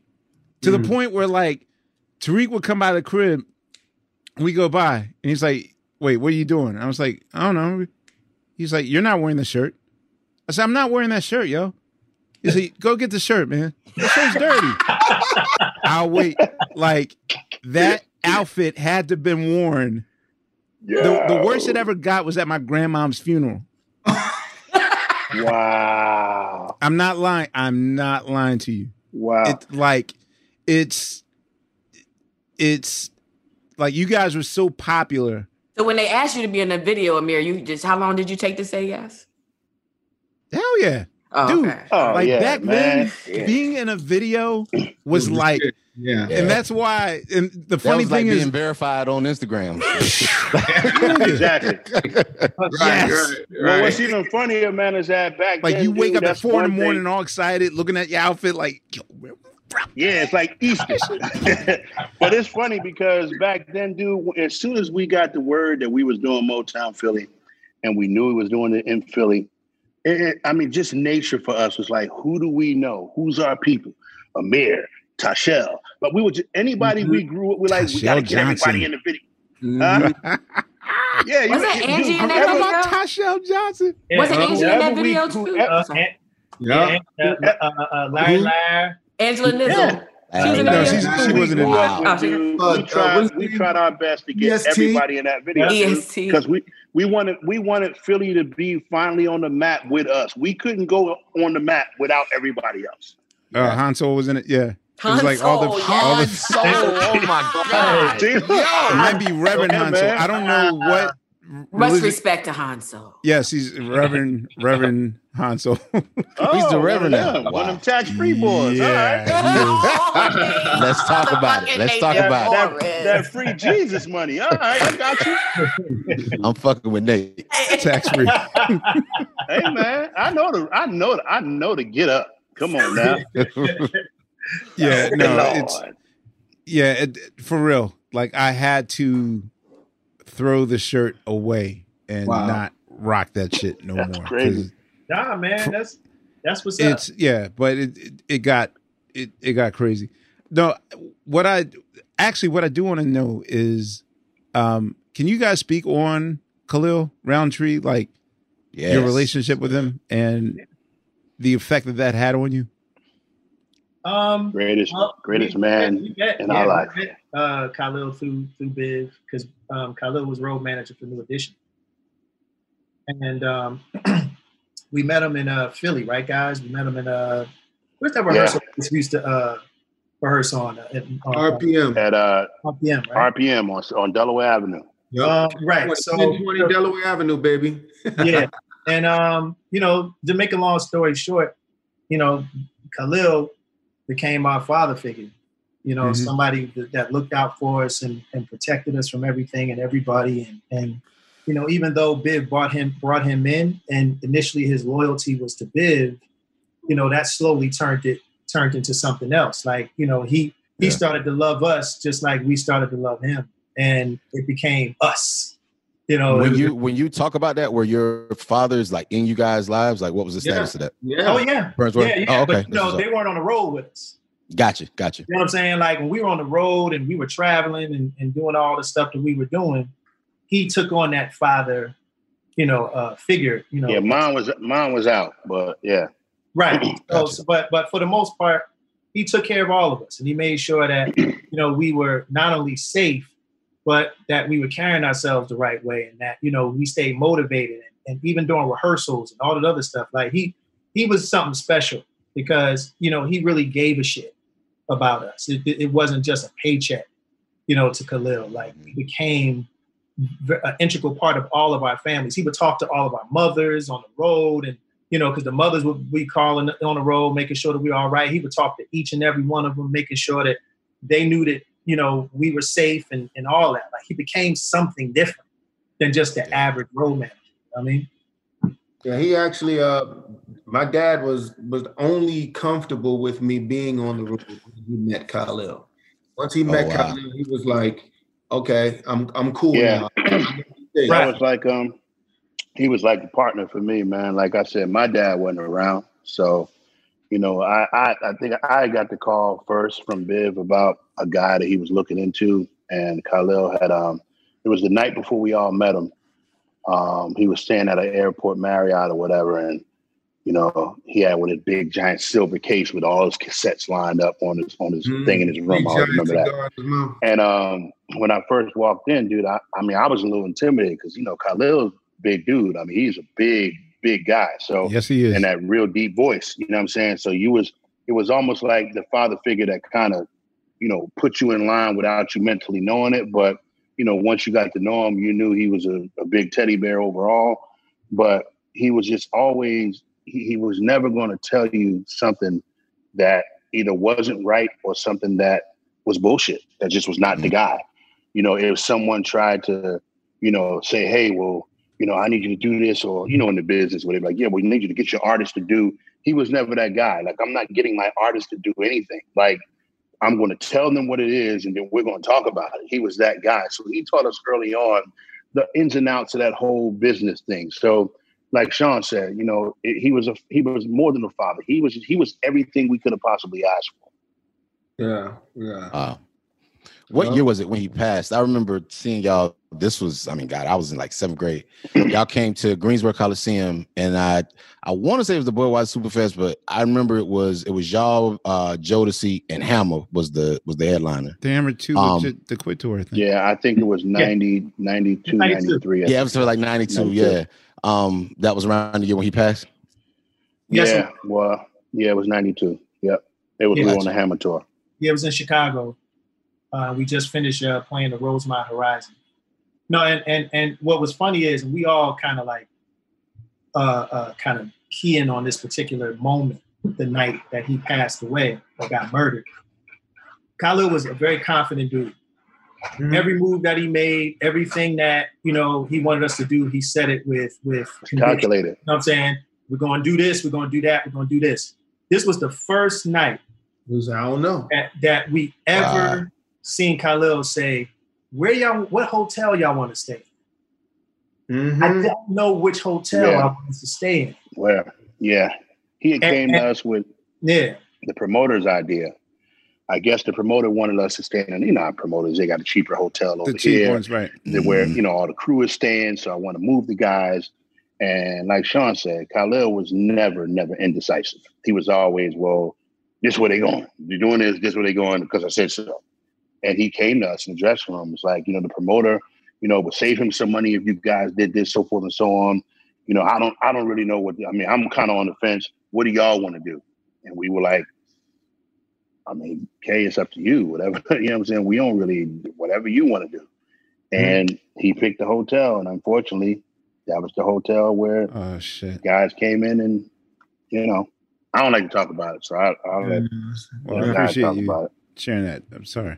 To the mm. point where like tariq would come by the crib we go by and he's like wait what are you doing? I was like i don't know. He's like you're not wearing the shirt. I said i'm not wearing that shirt yo. He's like go get the shirt man. The shirt's dirty i'll wait like that outfit had to been worn the, the worst it ever got was at my grandmom's funeral. Wow. I'm not lying. I'm not lying to you. Wow. It like it's it's like you guys were so popular. So when they asked you to be in the video, Ahmir, you just how long did you take to say yes? Hell yeah. Oh, Dude, okay. Oh, like yeah, back man. then, Yeah. being in a video was like yeah. and that's why and the That funny was like thing being verified on Instagram. exactly. Right, Yes. right, Well, what's even funnier, man, is that back then like then, you wake dude, up at four in the one thing- morning all excited looking at your outfit like yo, Yeah, it's like Easter. but it's funny because back then, dude, as soon as we got the word that we was doing Motown Philly and we knew we was doing it in Philly, it, it- I mean, just nature for us was like, who do we know? Who's our people? Ahmir, Tashel. But we were just, anybody we grew up, we like, we got to get everybody in the video. Mhm. Huh? Yeah, Was it Angie in that video? about Tashel Johnson? Yeah, Was it uh, Angie in that video who- too? uh, Sorry. Yeah. Yeah, uh, uh, uh, Larry Who? Lair. Angela Nizzle. Yeah. She was in No, the she's- video. she wasn't in Wow. Dude, Oh, we, Uh, uh, tried, we tried our best to get EST? everybody in that video. Because we we wanted we wanted Philly to be finally on the map with us. We couldn't go on the map without everybody else. Uh, Han Solo was in it. Yeah. It was like all the Han all the So, oh my god. See? It might be Reverend Okay, Han Solo. man. I don't know what. Much religion- respect to Hanso. Yes, he's Reverend Reverend Han Solo. Oh, He's the oh, one of reverend now. them, One Wow. of them tax free boys. All right. Let's talk about it. Let's talk That, about that, that free Jesus money. All right, I got you. I'm fucking with Nate. tax free. Hey man, I know the I know the, I know to get up. Come on now. Yeah, Oh, no, Lord. it's yeah, it, for real. Like I had to throw the shirt away and Wow. not rock that shit no That's more. 'cause crazy. Nah, man, that's that's what's up. It's yeah, but it, it it got it it got crazy. No, what I actually what I do want to know is, um, can you guys speak on Khalil Roundtree, like Yes. your relationship with him and the effect that that had on you? Um, Greatest well, greatest we- man we met- in yeah, our life. met, Uh, Khalil through through Biv because um, Khalil was road manager for New Edition, and um, we met him in uh, Philly, right, guys? We met him in uh, where's that rehearsal? place We used to uh, rehearse on? Uh, at- on RPM. At uh, RPM, right? RPM on on Delaware Avenue. Um, right. So 1020 Delaware Avenue, baby. yeah. And um, you know, to make a long story short, you know, Khalil became our father figure. You know, Mhm. somebody that, that looked out for us and, and protected us from everything and everybody. And and you know, even though Biv brought him brought him in, and initially his loyalty was to Biv, you know, that slowly turned it turned into something else. Like you know, he he Yeah. started to love us just like we started to love him, and it became us. You know, when you when you talk about that, were your fathers like in you guys' lives? Like, what was the status of that? Yeah. Oh yeah, Burnsworth? yeah, yeah. Oh, okay. But you know, they weren't on the road with us. Gotcha, gotcha. You know what I'm saying? Like when we were on the road and we were traveling and, and doing all the stuff that we were doing, he took on that father, you know, uh, figure. You know, Yeah, mine was mine was out, but yeah. Right. So, so- but but for the most part, he took care of all of us, and he made sure that you know we were not only safe, but that we were carrying ourselves the right way, and that you know we stayed motivated, and, and even during rehearsals and all that other stuff. Like he he was something special because you know he really gave a shit about us. It, it wasn't just a paycheck, you know, to Khalil. Like he became an integral part of all of our families. He would talk to all of our mothers on the road and you know, because the mothers would be calling on the road, making sure that we were all right. He would talk to each and every one of them, making sure that they knew that, you know, we were safe and, and all that. Like he became something different than just the average road manager. I mean, Yeah, he actually uh my dad was was only comfortable with me being on the road when he met Khalil. Once he met wow. Khalil, he was like, okay, I'm I'm cool Yeah. now. That was like um he was like a partner for me, man. Like I said, my dad wasn't around. So, you know, I I, I think I got the call first from Biv about a guy that he was looking into and Khalil had um it was the night before we all met him. Um, he was staying at an airport Marriott or whatever, and you know, he had with a big giant silver case with all his cassettes lined up on his on his thing in his room. Big I remember that. cigar in his mouth. And um, when I first walked in, dude, I, I mean, I was a little intimidated because you know Khalil's big dude. I mean, he's a big, big guy. So Yes, he is. and that real deep voice. You know what I'm saying? So you was it was almost like the father figure that kind of, you know, put you in line without you mentally knowing it. But you know, once you got to know him, you knew he was a, a big teddy bear overall. But he was just always he, he was never going to tell you something that either wasn't right or something that was bullshit. That just was not the mm-hmm. guy. You know, if someone tried to, you know, say, hey, well, you know, I need you to do this, or you know, in the business where they're like, yeah, well, you need you to get your artist to do. He was never that guy. Like, I'm not getting my artist to do anything. Like, I'm going to tell them what it is, and then we're going to talk about it. He was that guy. So he taught us early on the ins and outs of that whole business thing. So, like Shawn said, you know, it, he was a he was more than a father. He was he was everything we could have possibly asked for. Yeah, yeah. Wow. What Well- year was it when he passed? I remember seeing y'all. This was, I mean, God, I was in like seventh grade. y'all came to Greensboro Coliseum, and I, I want to say it was the Boy Budweiser Superfest, but I remember it was it was y'all, uh, Jodeci, and Hammer was the was the headliner. The Hammer Two, Um, the, the Quit Tour thing. Yeah, I think it was 90, 92, 92. 93. I Yeah, it was for like ninety two. 92. Yeah, um, that was around the year when he passed. Yes, yeah, well, yeah, it was 92. Yep. It was Yeah. we on the Hammer tour. Yeah, it was in Chicago. Uh, we just finished uh, playing the Rosemont Horizon. No, and and and what was funny is we all kind of like uh, uh, kind of keying on this particular moment, the night that he passed away or got murdered. Khalil was a very confident dude. Every move that he made, everything that you know he wanted us to do, he said it with with. Calculated. You know what I'm saying? We're going to do this. We're going to do that. We're going to do this. This was the first night was, I don't know. that, that we ever Wow. Seen Khalil say, "Where y'all? What hotel y'all want to stay?" I Mhm. don't know which hotel Yeah. I want to stay in. Where? Yeah. He had And- came to us with Yeah, the promoter's idea. I guess the promoter wanted us to stay in, you know, our promoters, they got a cheaper hotel over The cheap here. ones, right? that where you know all the crew is staying. So I want to move the guys. And like Shawn said, Khalil was never, never indecisive. He was always, well, this where they going. They're doing this, this where they going because I said so. And he came to us in the dressing room. It's like, you know, the promoter, you know, would save him some money if you guys did this, so forth and so on. You know, I don't I don't really know what I mean, I'm kind of on the fence. What do y'all want to do? And we were like, I mean, Kay, it's up to you. Whatever you know, what I'm saying we don't really whatever you want to do. Mm-hmm. And he picked the hotel, and unfortunately, that was the hotel where oh shit guys came in, and you know, I don't like to talk about it, so I, I'll let mm-hmm. well i appreciate talk you about it. sharing that i'm sorry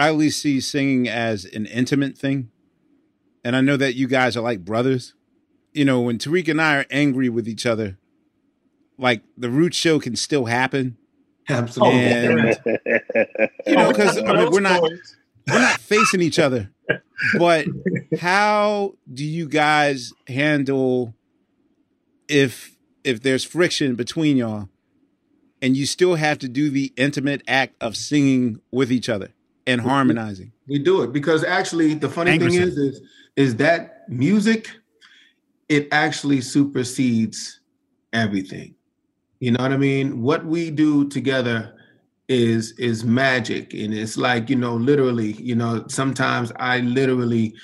I at least see singing as an intimate thing. And I know that you guys are like brothers. You know, when Tariq and I are angry with each other, like the root show can still happen. Absolutely. And, you know, because I mean, we're not we're not facing each other. But how do you guys handle if if there's friction between y'all and you still have to do the intimate act of singing with each other and harmonizing? We do it because actually the funny Angry thing is, is is that music it actually supersedes everything. You know what I mean? What we do together is is magic and it's like, you know, literally, you know, sometimes I literally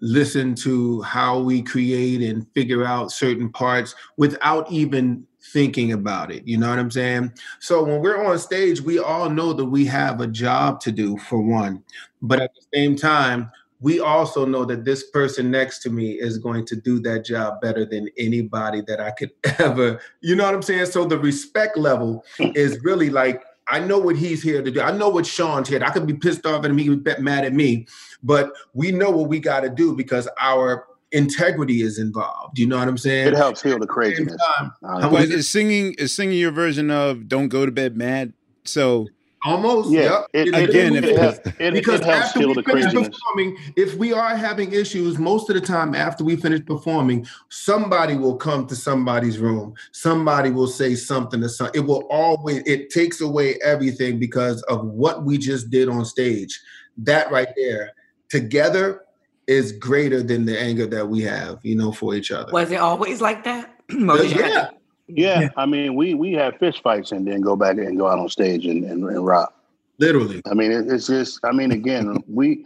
listen to how we create and figure out certain parts without even thinking about it. You know what I'm saying? So when we're on stage, we all know that we have a job to do for one. But at the same time, we also know that this person next to me is going to do that job better than anybody that I could ever, you know what I'm saying? So the respect level is really like, I know what he's here to do. I know what Shawn's here. I could be pissed off at him, he could be mad at me, but we know what we got to do because our integrity is involved. You know what I'm saying? It helps heal the craziness. Uh, but is singing is singing your version of "Don't Go to Bed Mad"? So Almost, Yeah, yep. it- It- again, it- if- it- it- because it helps after heal we the finish craziness. performing, if we are having issues, most of the time after we finish performing, somebody will come to somebody's room. Somebody will say something to some. It will always. It takes away everything because of what we just did on stage. That right there, together, is greater than the anger that we have, you know, for each other. Was it always like that? Or did you have yeah. Yeah, I mean, we we have fist fights and then go back and go out on stage and, and, and rock. Literally. I mean, it's just. I mean, again, we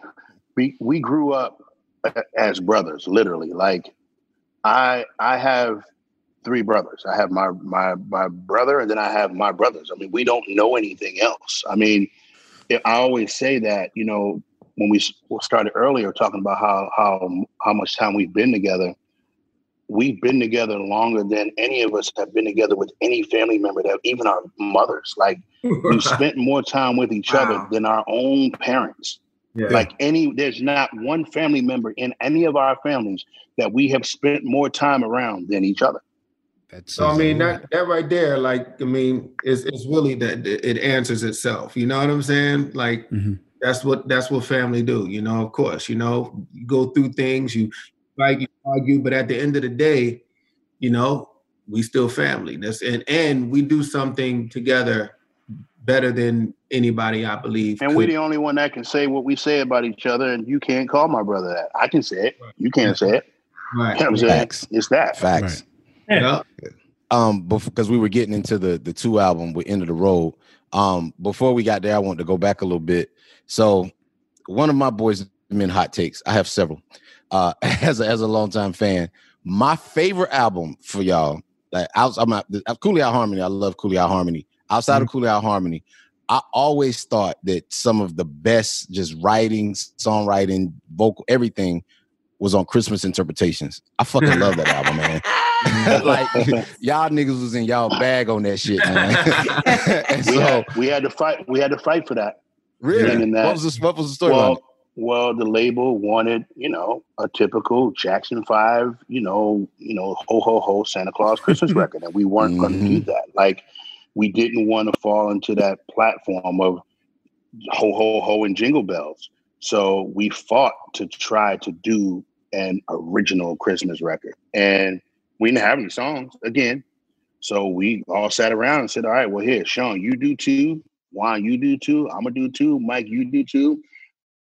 we we grew up as brothers, literally. Like, I I have three brothers. I have my my my brother, and then I have my brothers. I mean, we don't know anything else. I mean, I always say that. You know, when we s- started earlier talking about how how how much time we've been together, we've been together longer than any of us have been together with any family member that even our mothers. Like we've spent more time with each other than our own parents. Yeah. Like any, there's not one family member in any of our families that we have spent more time around than each other. That's So I mean that that right there, like I mean, it's it's really that it answers itself. You know what I'm saying? Like Mhm. That's what that's what family do. You know, of course, you know, you go through things, you fight, you argue, but at the end of the day, you know, we still family. That's and and we do something together better than anybody, I believe. And we're the only one that can say what we say about each other, and you can't call my brother that. I can say it. You can't say it. right. You know what I'm? Facts. It's that. Facts. Yeah. um because we were getting into the the two album with end of the road um before we got there i wanted to go back a little bit so one of my boys men hot takes i have several uh as a as a longtime fan my favorite album for y'all like out i'm not Cooley High Harmony i love Cooley High Harmony outside of Cooley High Harmony i always thought that some of the best just writing songwriting vocal everything was on christmas interpretations i fucking love that album man like y'all niggas was in y'all bag on that shit, man. and We, so had, we had to fight. We had to fight for that. Really, that- what was the what was the story? Well, well, the label wanted, you know, a typical Jackson Five, you know, you know, ho ho ho Santa Claus Christmas record, and we weren't going to do mm-hmm. that. Like, we didn't want to fall into that platform of ho ho ho and jingle bells. So we fought to try to do an original Christmas record, and we didn't have any songs again. So we all sat around and said, "All right, well, here, Shawn, you do two. Juan, you do too. I'm gonna do too. Mike, you do too.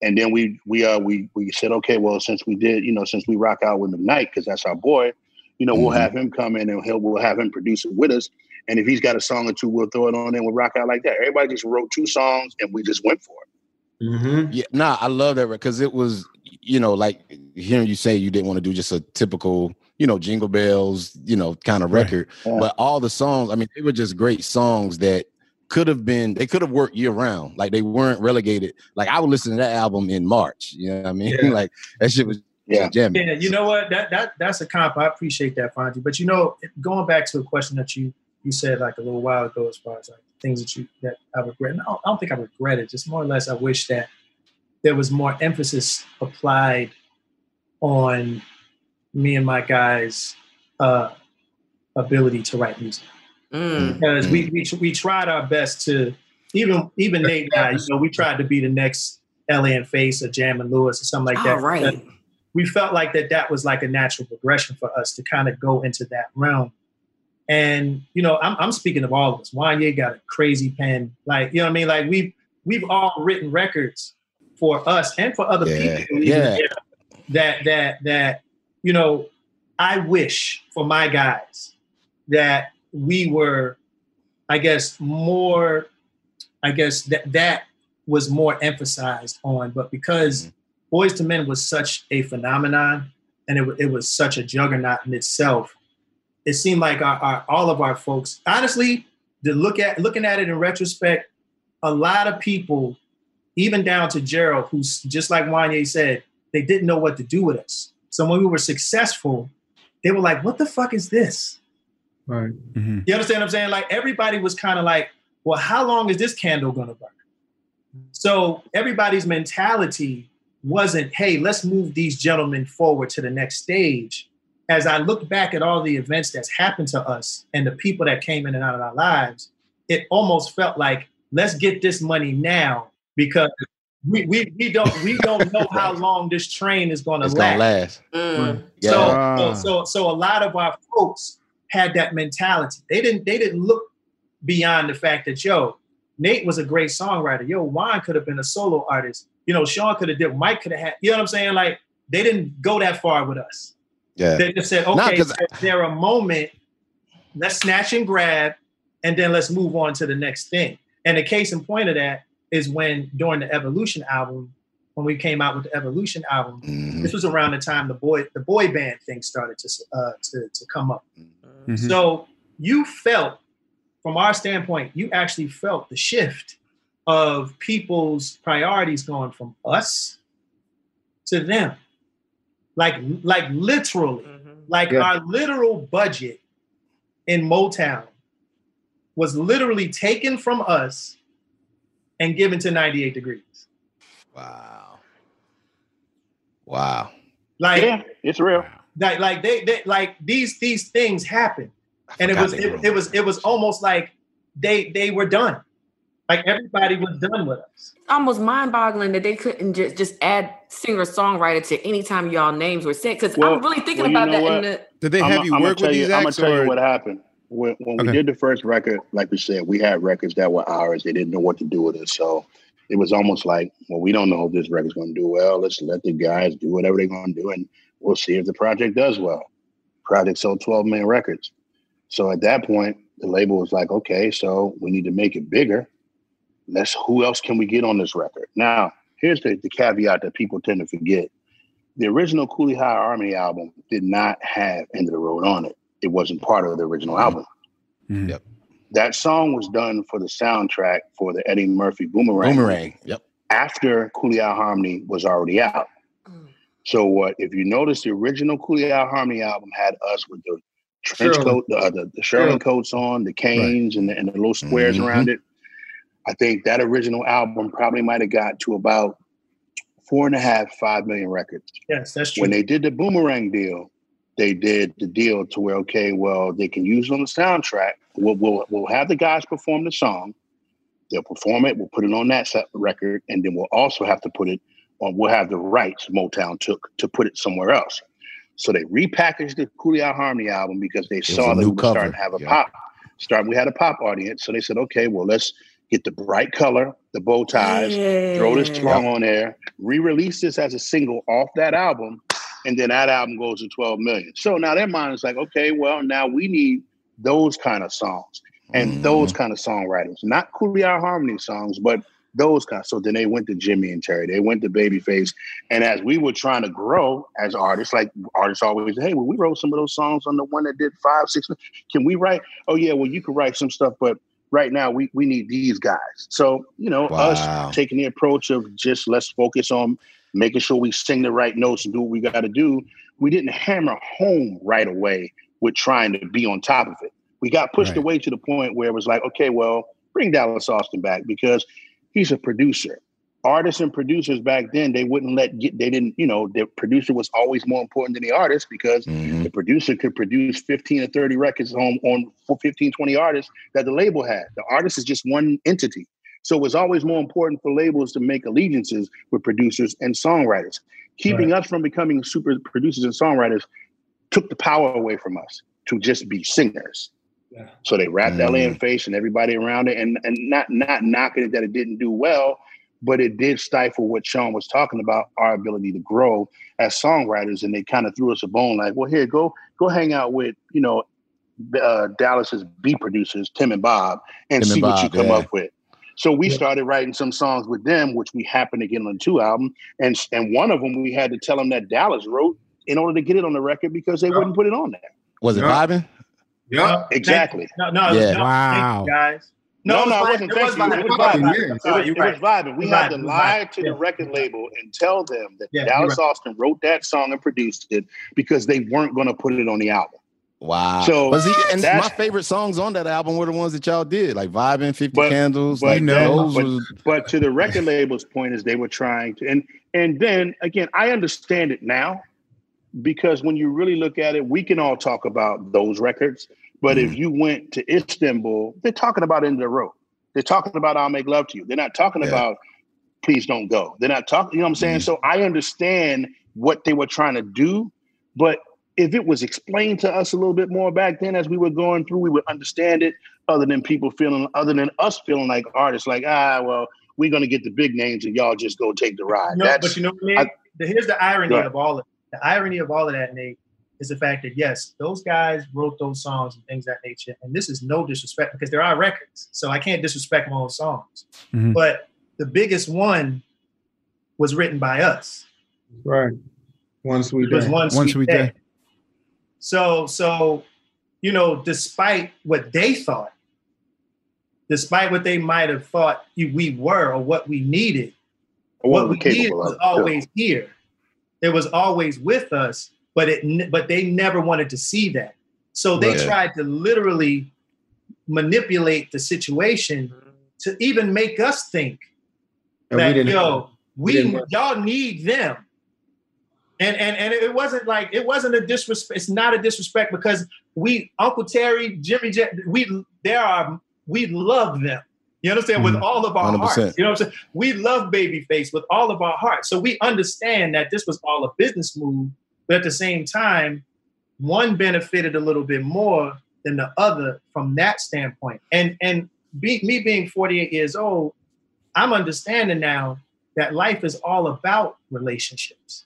And then we we uh we we said, okay, well, since we did, you know, since we rock out with McKnight, because that's our boy, you know, we'll Mhm. have him come in and he'll we'll have him produce it with us. And if he's got a song or two, we'll throw it on and we'll rock out like that. Everybody just wrote two songs and we just went for it. Mm-hmm. Yeah, nah, I love that because it was, you know, like hearing you say you didn't want to do just a typical, you know, jingle bells, you know, kind of Right. record. Yeah. But all the songs, I mean, they were just great songs that could have been, they could have worked year round. Like they weren't relegated. Like I would listen to that album in March. You know what I mean? Yeah. like that shit was Yeah. jamming. Yeah, you know what? That that that's a comp. I appreciate that, Fonzie. But you know, going back to a question that you you said like a little while ago, as far as like things that you that I regret. And I don't, I don't think I regret it. Just more or less, I wish that there was more emphasis applied on me and my guys' uh, ability to write music Mm. because we, we we tried our best to even even Nate and I, you know, we tried to be the next L.A. and Face or Jam and Lewis or something like that. All right. We felt like that that was like a natural progression for us to kind of go into that realm. And you know, I'm, I'm speaking of all of us. Wanya got a crazy pen, like you know what I mean. Like we've we've all written records for us and for other Yeah, people. even yeah. That that that you know, I wish for my guys that we were, I guess, more, I guess that that was more emphasized on. But because mm-hmm. Boyz II Men was such a phenomenon and it, it was such a juggernaut in itself, it seemed like our, our, all of our folks, honestly, to look at looking at it in retrospect, a lot of people, even down to Jheryl, who's just like Wanya said, they didn't know what to do with us. So when we were successful, they were like, "What the fuck is this?" Right. Mhm. You understand what I'm saying? Like everybody was kind of like, well, how long is this candle gonna burn? So everybody's mentality wasn't, hey, let's move these gentlemen forward to the next stage. As I look back at all the events that's happened to us and the people that came in and out of our lives, it almost felt like, let's get this money now because we, we, we don't we don't know how long this train is gonna It's last. gonna last. Mm. Yeah. So, so, so, so a lot of our folks had that mentality. They didn't, they didn't look beyond the fact that yo, Nate was a great songwriter. Yo, Juan could have been a solo artist. You know, Shawn could have did. Mike could have had. You know what I'm saying? Like they didn't go that far with us. Yeah. They just said, okay, there a moment? Let's snatch and grab, and then let's move on to the next thing. And the case in point of that is when during the Evolution album, when we came out with the Evolution album, Mhm. this was around the time the boy the boy band thing started to uh, to to come up. Mhm. So you felt, from our standpoint, you actually felt the shift of people's priorities going from us to them, like like literally. Mhm. Like Yeah. our literal budget in Motown was literally taken from us and given to 98 Degrees. Wow. Wow. Like yeah, it's real. Like like they, they like these these things happen and it was it, it was it was almost like they they were done like everybody was done with us almost mind-boggling that they couldn't just just add singer-songwriter to any time y'all names were said. Because Well- I'm really thinking well, about know that in the Did they I'ma- have you I'ma work with tell these you, I'm gonna tell or- you what happened. When, when Okay. we did the first record, like we said, we had records that were ours. They didn't know what to do with it, so it was almost like, well, we don't know if this record's going to do well. Let's let the guys do whatever they're going to do, and we'll see if the project does well. Project sold 12 million records, so at that point, the label was like, okay, so we need to make it bigger. Let's who else can we get on this record? Now, here's the, the caveat that people tend to forget. The original Cooley High Harmony album did not have End of the Road on it. It wasn't part of the original album. Mhm. Yep. That song was done for the soundtrack for the Eddie Murphy Boomerang. Boomerang. Yep. After Cooley High Harmony was already out. So what? If you notice, the original Cooley High Harmony album had us with the trench coat, the, uh, the, the Sherlin. coats on, the canes, and, the, and the little squares Mhm. around it. I think that original album probably might have got to about four and a half, five million records. yes that's true When they did the Boomerang deal, they did the deal to where okay, well, they can use it on the soundtrack. We'll we'll, we'll have the guys perform the song. They'll perform it. We'll put it on that set record, and then we'll also have to put it on. We'll have the rights Motown took to put it somewhere else. So they repackaged the Cooley High Harmony album because they was saw a that we were starting to have a yeah. pop. Start. We had a pop audience, so they said, okay, well, let's get the bright color, the bow ties, throw this Yeah. song on there, re-release this as a single off that album, and then that album goes to 12 million. So now their mind is like, okay, well, now we need those kind of songs and Mhm. those kind of songwriters, not Cooley High Harmony songs, but those kind. So then they went to Jimmy and Terry, they went to Babyface, and as we were trying to grow as artists, like artists always, hey, well, we wrote some of those songs on the one that did five, six. Can we write? Oh yeah, well, you could write some stuff, but right now we we need these guys. So you know, Wow. us taking the approach of just let's focus on making sure we sing the right notes and do what we got to do. We didn't hammer home right away with trying to be on top of it. We got pushed Right. away to the point where it was like, okay, well, bring Dallas Austin back because he's a producer. Artists and producers back then, they wouldn't let get, they didn't, you know, the producer was always more important than the artist because Mhm. the producer could produce 15 or 30 records on, on for 15, 20 artists that the label had. The artist is just one entity. So it was always more important for labels to make allegiances with producers and songwriters. Keeping us from becoming super producers and songwriters took the power away from us to just be singers. Yeah. So they wrapped Mm. LA in face and everybody around it, and and not not knocking it that it didn't do well, but it did stifle what Shawn was talking about, our ability to grow as songwriters. And they kind of threw us a bone, like, well, here, go go hang out with you know uh, Dallas's B producers, Tim and Bob, and Tim and see what you come yeah. up with. So we Yeah. started writing some songs with them, which we happened to get on two album, and and one of them we had to tell them that Dallas wrote in order to get it on the record because they Yeah. wouldn't put it on there. Was it Yeah. vibing? Yeah. Exactly. no no, Yeah. no Wow. thank you guys No, it no, was it wasn't. vibing. You. It was vibing. vibing. Yeah. It was, Sorry, it was right. vibing. We had to lie vibing. to the record label and tell them that Yeah, Dallas right. Austin wrote that song and produced it because they weren't going to put it on the album. Wow. So, but see, and my favorite songs on that album were the ones that y'all did, like Vibing, 50 But- Candles. but like then- those but- was But to the record label's point is they were trying to, and and then again, I understand it now because when you really look at it, we can all talk about those records. But if you went to Istanbul, they're talking about of the Road. They're talking about I'll Make Love to You. They're not talking Yeah. about Please Don't Go. They're not talking, you know what I'm saying? Mhm. So I understand what they were trying to do, but if it was explained to us a little bit more back then as we were going through, we would understand it other than people feeling, other than us feeling like artists, like, ah, well, we're going to get the big names and y'all just go take the ride. No, That's, but you know what I mean? I- Here's the irony ahead. of all of the irony of all of that, Nate, is the fact that yes, those guys wrote those songs and things of that nature. And this is no disrespect because there are records. So I can't disrespect my own songs. Mhm. But the biggest one was written by us. Right. Once we It was day. one One sweet, Sweet day. Day. So, so, you know, despite what they thought, despite what they might have thought we were or what we needed, what what we we're needed was of. always here. It was always with us. but it but they never wanted to see that. So they Right. tried to literally manipulate the situation to even make us think And that didn't- yo, we we, y'all need them. And, and and it wasn't like it wasn't a disrespect. It's not a disrespect because we Uncle Terry, Jimmy, J, we there are we love them. You understand with Mhm. all of our 100%. hearts. You know what I'm saying? We love Babyface with all of our hearts. So we understand that this was all a business move, but at the same time, one benefited a little bit more than the other from that standpoint. And and be, me being 48 years old, I'm understanding now that life is all about relationships.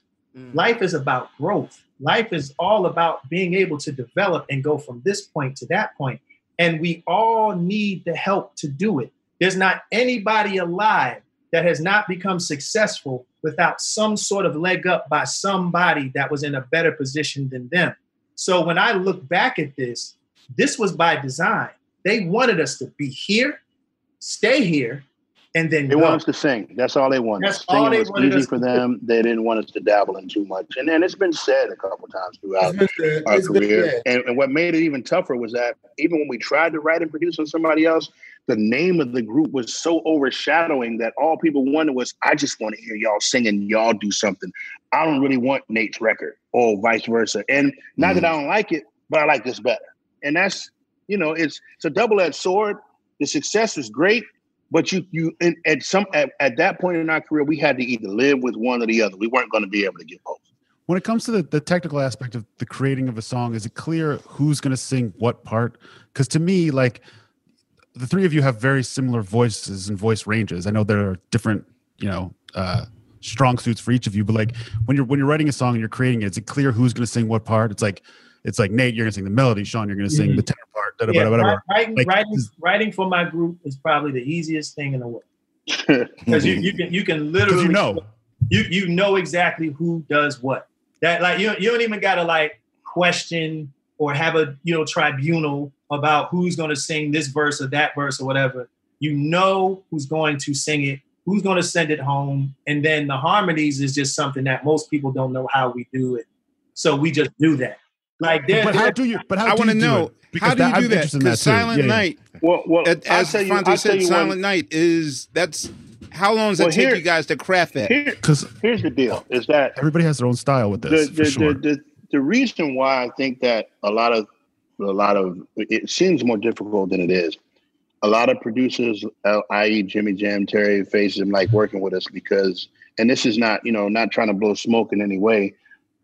Life is about growth. Life is all about being able to develop and go from this point to that point. And we all need the help to do it. There's not anybody alive that has not become successful without some sort of leg up by somebody that was in a better position than them. So when I look back at this, this was by design. They wanted us to be here, stay here, and then They go. want us to sing. That's all they wanted. That's all they was wanted easy us for to do. them. They didn't want us to dabble in too much. And and it's been said a couple times throughout It's been said. our It's career. And, and what made it even tougher was that even when we tried to write and produce on somebody else, the name of the group was so overshadowing that all people wanted was, I just want to hear y'all singing, y'all do something. I don't really want Nate's record or vice versa. And not that mm. I don't like it, but I like this better. And that's, you know, it's it's a double-edged sword. The success was great, but you you and at some at, at that point in our career, we had to either live with one or the other. We weren't going to be able to get both. When it comes to the, the technical aspect of the creating of a song, is it clear who's going to sing what part? Because to me, like the three of you have very similar voices and voice ranges. I know there are different, you know, uh, strong suits for each of you, but like when you're when you're writing a song and you're creating it, is it clear who's going to sing what part? It's like it's like Nate, you're going to sing the melody. Shawn, you're going to sing the tenor part. Da, da, Yeah, da, da. writing, Like, writing, writing for my group is probably the easiest thing in the world because you, you can you can literally you know. you you know exactly who does what. That like you you don't even gotta like question or have a you know tribunal about who's going to sing this verse or that verse or whatever. You know who's going to sing it, who's going to send it home, and then the harmonies is just something that most people don't know how we do it. So we just do that. Like there, But how do you? But how I do want to you do know it? How do you do that? in that Because. Silent Yeah, yeah. Night, Well, well, as I'll tell you- Fonte tell said, you Silent one- Night is that's how long does Well, it take here- you guys to craft that? Here, Because here's the deal: is that everybody has their own style with the this, the, for sure. the, the the reason why I think that a lot of a lot of it seems more difficult than it is. A lot of producers, uh, i.e., Jimmy Jam, Terry Face, Faces, like working with us because, and this is not you know not trying to blow smoke in any way,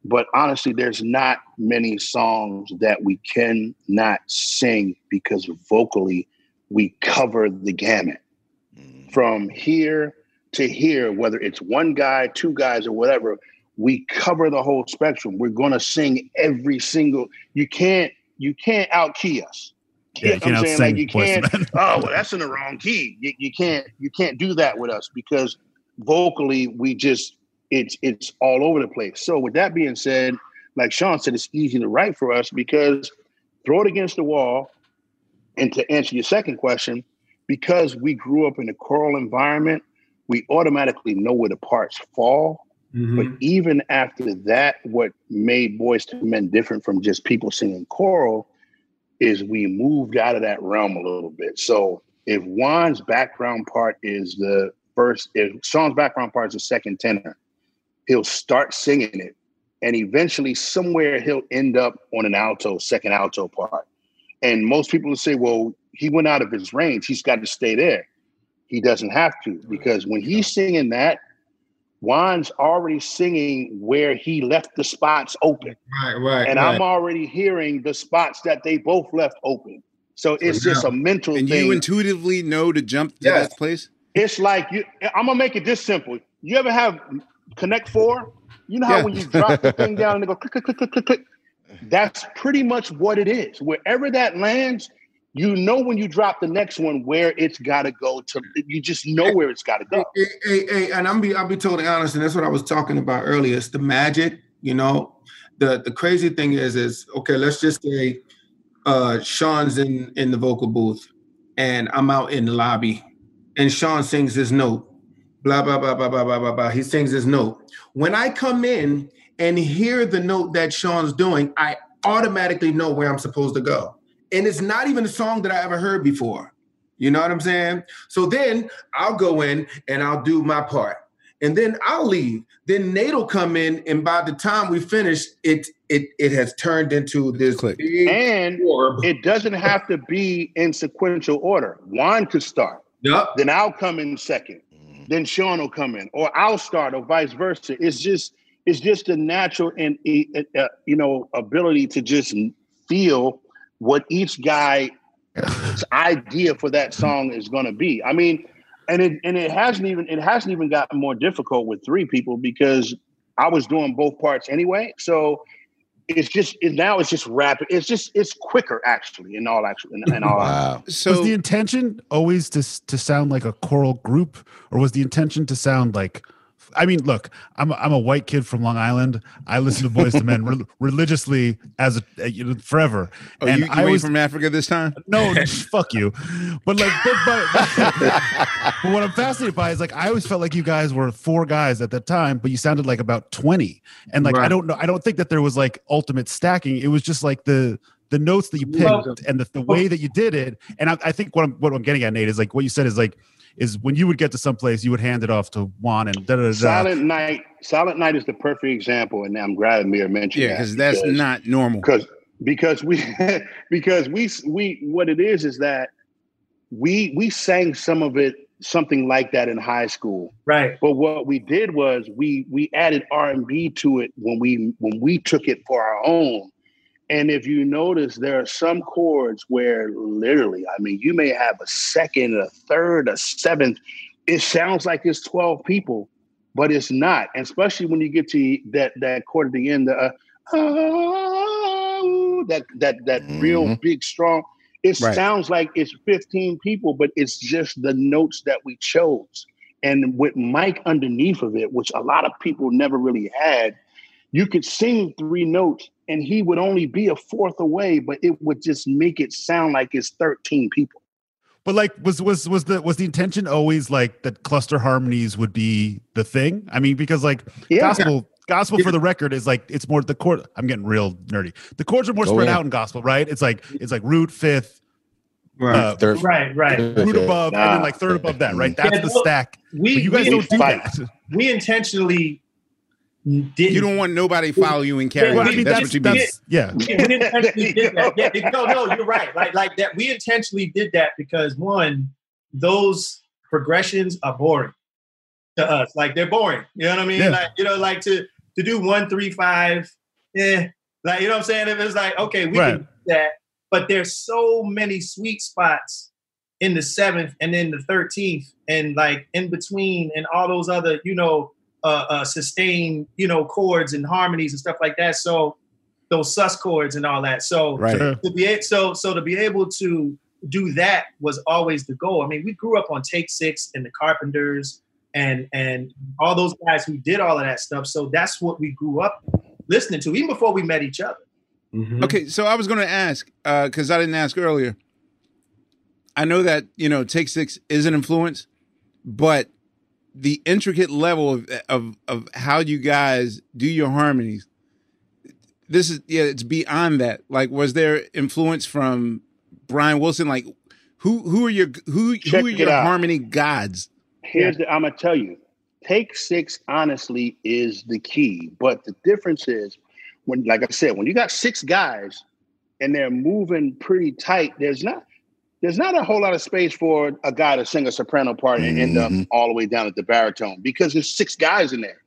but honestly, there's not many songs that we cannot sing because vocally we cover the gamut from here to here, whether it's one guy, two guys, or whatever, we cover the whole spectrum. We're gonna sing every single. You can't you can't out key us. Yeah, you what I'm can't saying? Like you can't. Oh, well, that's in the wrong key. You, you can't you can't do that with us because vocally we just it's it's all over the place. So with that being said, like Shawn said, it's easy to write for us because throw it against the wall. And to answer your second question, because we grew up in a choral environment, we automatically know where the parts fall. Mm-hmm. But even after that, what made Boyz II Men different from just people singing choral is we moved out of that realm a little bit. So if Juan's background part is the first, if Shawn's background part is the second tenor, he'll start singing it. And eventually, somewhere he'll end up on an alto, second alto part. And most people will say, well, he went out of his range. He's got to stay there. He doesn't have to, because when he's singing that, Juan's already singing where he left the spots open. Right, right. And right. I'm already hearing the spots that they both left open. So it's just a mental And thing. you intuitively know to jump to Yes. that place. it's like you I'm gonna make it this simple. You ever have Connect Four? You know how Yeah. when you drop the thing down and they go click, click, click, click, click, click. That's pretty much what it is. Wherever that lands, you know when you drop the next one where it's got to go to. You just know where it's got to go. Hey, hey, hey, and I'm be I'll be totally honest, and that's what I was talking about earlier. It's the magic, you know. The the crazy thing is, is okay. Let's just say uh Shawn's in in the vocal booth, and I'm out in the lobby, and Shawn sings his note. Blah blah blah blah blah blah blah blah. He sings his note. When I come in and hear the note that Shawn's doing, I automatically know where I'm supposed to go. And it's not even a song that I ever heard before. You know what I'm saying? So then I'll go in and I'll do my part. And then I'll leave. Then Nate will come in, and by the time we finish, it it it has turned into this Click. big And orb. it doesn't have to be in sequential order. Juan could start, Yup. then I'll come in second, then Shawn will come in, or I'll start, or vice versa. It's just it's just a natural and uh, uh, you know ability to just feel what each guy's idea for that song is going to be. I mean, and it and it hasn't even it hasn't even gotten more difficult with three people because I was doing both parts anyway. So it's just it, now it's just rapid. It's just it's quicker actually in all actually in, in all Wow. was So the intention always to to sound like a choral group, or was the intention to sound like? I mean, look, I'm a, I'm a white kid from Long Island. I listen to Boyz II Men re- religiously as a, you know, forever, oh, and you, you I ain't always from Africa this time? no, fuck you. But like, but, but, but what I'm fascinated by is like I always felt like you guys were four guys at that time, but you sounded like about 20. And like I don't know, I don't think that there was like ultimate stacking. It was just like the the notes that you picked Well- and the, the way that you did it. And I, I think what I'm what I'm getting at, Nate, is like what you said is like is when you would get to some place, you would hand it off to Juan and da da da. Silent Night. Silent Night is the perfect example, and I'm glad Ahmir mentioned Yeah, that because that's not normal. because because we because we we what it is is that we we sang some of it something like that in high school Right. but what we did was we we added r&b to it when we when we took it for our own and if you notice there are some chords where literally i mean you may have a second a third a seventh it sounds like it's 12 people but it's not and especially when you get to that that chord at the end the uh, oh, that that that real Mhm. big strong it Right. sounds like it's 15 people but it's just the notes that we chose and with Mike underneath of it, which a lot of people never really had, you could sing three notes and he would only be a fourth away, but it would just make it sound like it's 13 people. But like, was was was the was the intention always like that cluster harmonies would be the thing? I mean, because like Yeah. gospel gospel for the record is like it's more the chord. I'm getting real nerdy. The chords are more Go spread in. out in gospel, right? It's like it's like root fifth, Right. uh, Third- Right. Right. root above, and then like third above that, right? That's Yeah, the well, stack. We But you guys we, don't do fight. that. we intentionally didn't. You don't want nobody follow you and carry Well, I you. mean, That's, that's, what you mean. that's yeah. we we intentionally did that. Yeah, no, no, you're right. Like, like that. We intentionally did that because one, those progressions are boring to us. Like they're boring. You know what I mean? Yeah. Like, you know, like to to do one, three, five. Yeah, like you know what I'm saying. If it's like, okay, we Right. can do that, but there's so many sweet spots in the seventh and then the thirteenth, and like in between, and all those other, you know, uh, uh sustained, you know, chords and harmonies and stuff like that. So those sus chords and all that. So Right. To be so so to be able to do that was always the goal. I mean, we grew up on Take Six and the Carpenters and and all those guys who did all of that stuff. So that's what we grew up listening to, even before we met each other. Mhm. Okay, so I was going to ask because I didn't ask earlier. I know that you know Take Six is an influence, but the intricate level of of of how you guys do your harmonies. This is yeah, it's beyond that. Like, was there influence from Brian Wilson? Like, who who are your who Check who are your out. harmony gods? Here's the I'm gonna tell you. Take six honestly is the key, but the difference is when, like I said, when you got six guys and they're moving pretty tight, there's not there's not a whole lot of space for a guy to sing a soprano part and end up Mhm. all the way down at the baritone because there's six guys in there.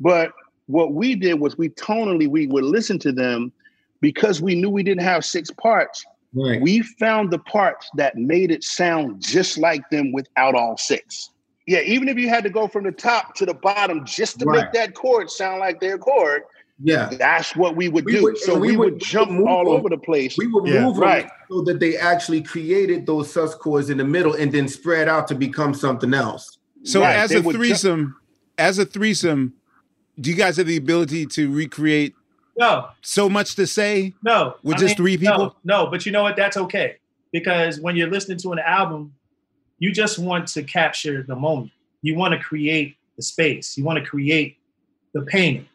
But what we did was we tonally we would listen to them because we knew we didn't have six parts. Right. We found the parts that made it sound just like them without all six. Yeah, even if you had to go from the top to the bottom just to Right. make that chord sound like their chord, yeah. that's what we would We do. would- so we, we would, would jump move all them. over the place. We would Yeah. move Right. so that they actually created those sus chords in the middle and then spread out to become something else. So Right, as they a would ju- threesome, as a threesome, do you guys have the ability to recreate No, so much to say? no. With just three no, people? No, but you know what? That's okay. Because when you're listening to an album, you just want to capture the moment. You want to create the space. You want to create the painting.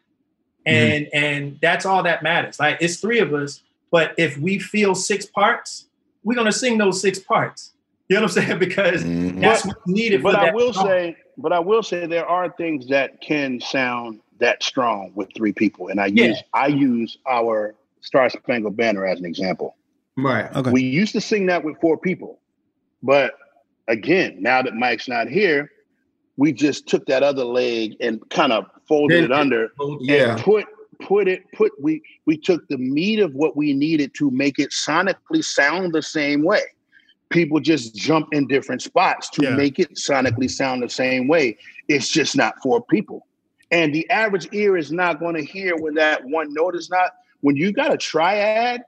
Mm-hmm. and and that's all that matters. Like it's three of us, but if we feel six parts, we're gonna sing those six parts. You know what I'm saying? Because mm-hmm. that's But- what's needed. But for I that will song. say, but I will say there are things that can sound that strong with three people, and I Yeah. use I use our Star Spangled Banner as an example. Right. Okay. We used to sing that with four people, but again, now that Mike's not here, we just took that other leg and kind of folded it under Yeah. and put put it put we we took the meat of what we needed to make it sonically sound the same way people just jump in different spots to Yeah. make it sonically sound the same way it's just not for people and the average ear is not going to hear when that one note is not when you got a triad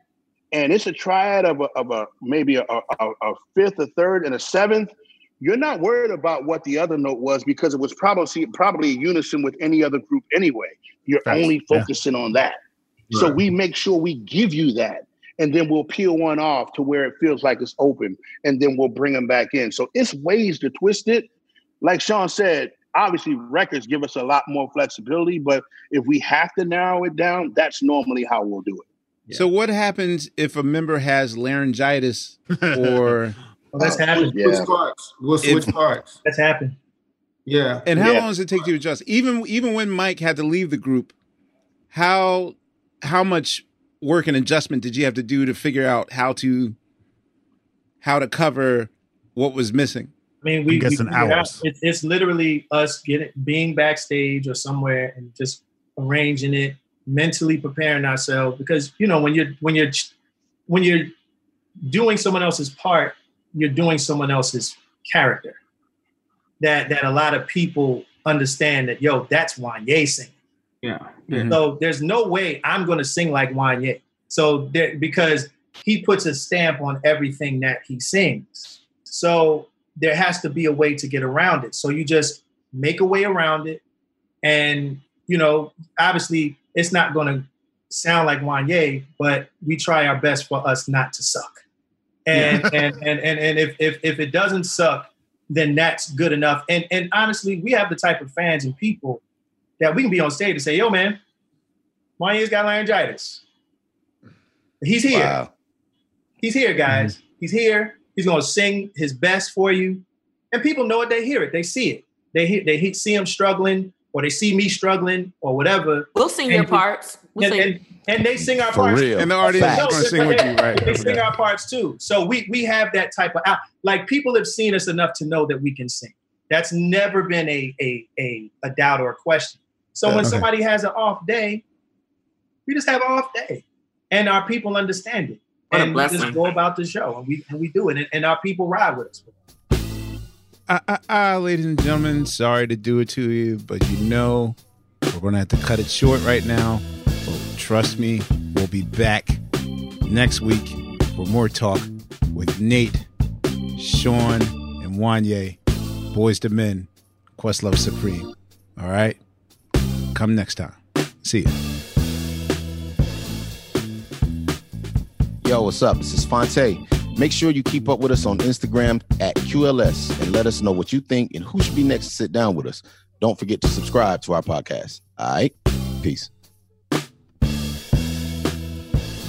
and it's a triad of a, of a maybe a, a, a fifth a third and a seventh you're not worried about what the other note was because it was probably probably in unison with any other group anyway. You're Facts. only Yeah. focusing on that. So we make sure we give you that, and then we'll peel one off to where it feels like it's open, and then we'll bring them back in. So it's ways to twist it. Like Shawn said, obviously records give us a lot more flexibility, but if we have to narrow it down, that's normally how we'll do it. So what happens if a member has laryngitis or Well, that's uh, happened. Yeah. Switch parts. We'll switch If- parts. That's happened. Yeah. and how Yeah. long does it take to adjust? Even even when Mike had to leave the group, how how much work and adjustment did you have to do to figure out how to how to cover what was missing? I mean, we, we guessing figured hours. It's, it's literally us getting being backstage or somewhere and just arranging it, mentally preparing ourselves because you know when you're when you're when you're doing someone else's part, you're doing someone else's character. That that a lot of people understand that yo, that's Wanya singing. Yeah. Mhm. So there's no way I'm going to sing like Wanya. So there, because he puts a stamp on everything that he sings. So there has to be a way to get around it. So you just make a way around it. And, you know, obviously it's not going to sound like Wanya, but we try our best for us not to suck. And, and, and, and, and if, if, if it doesn't suck, then that's good enough. And, and honestly, we have the type of fans and people that we can be on stage and say, yo, man, Wanya's got laryngitis. He's here. Wow. He's here, mm-hmm. guys. He's here. He's going to sing his best for you. And people know it. They hear it. They see it. They hear, they see him struggling or they see me struggling or whatever. We'll sing your And- parts. We'll And, and, and they sing our For parts. real. And the audience is going to sing with you, right? They sing our parts too. So we we have that type of out. Like people have seen us enough to know that we can sing. That's never been a a a, a doubt or a question. So when Okay. somebody has an off day, we just have an off day, and our people understand it, What and we just go about the show, and we and we do it, and, and our people ride with us. Ah, ah, ah, ladies and gentlemen, sorry to do it to you, but you know we're going to have to cut it short right now. Trust me, we'll be back next week for more talk with Nate, Shawn, and Wanya, Boyz II Men, Questlove Supreme. All right? Come next time. See ya. Yo, what's up? This is Fonte. Make sure you keep up with us on Instagram at QLS and let us know what you think and who should be next to sit down with us. Don't forget to subscribe to our podcast. All right? Peace.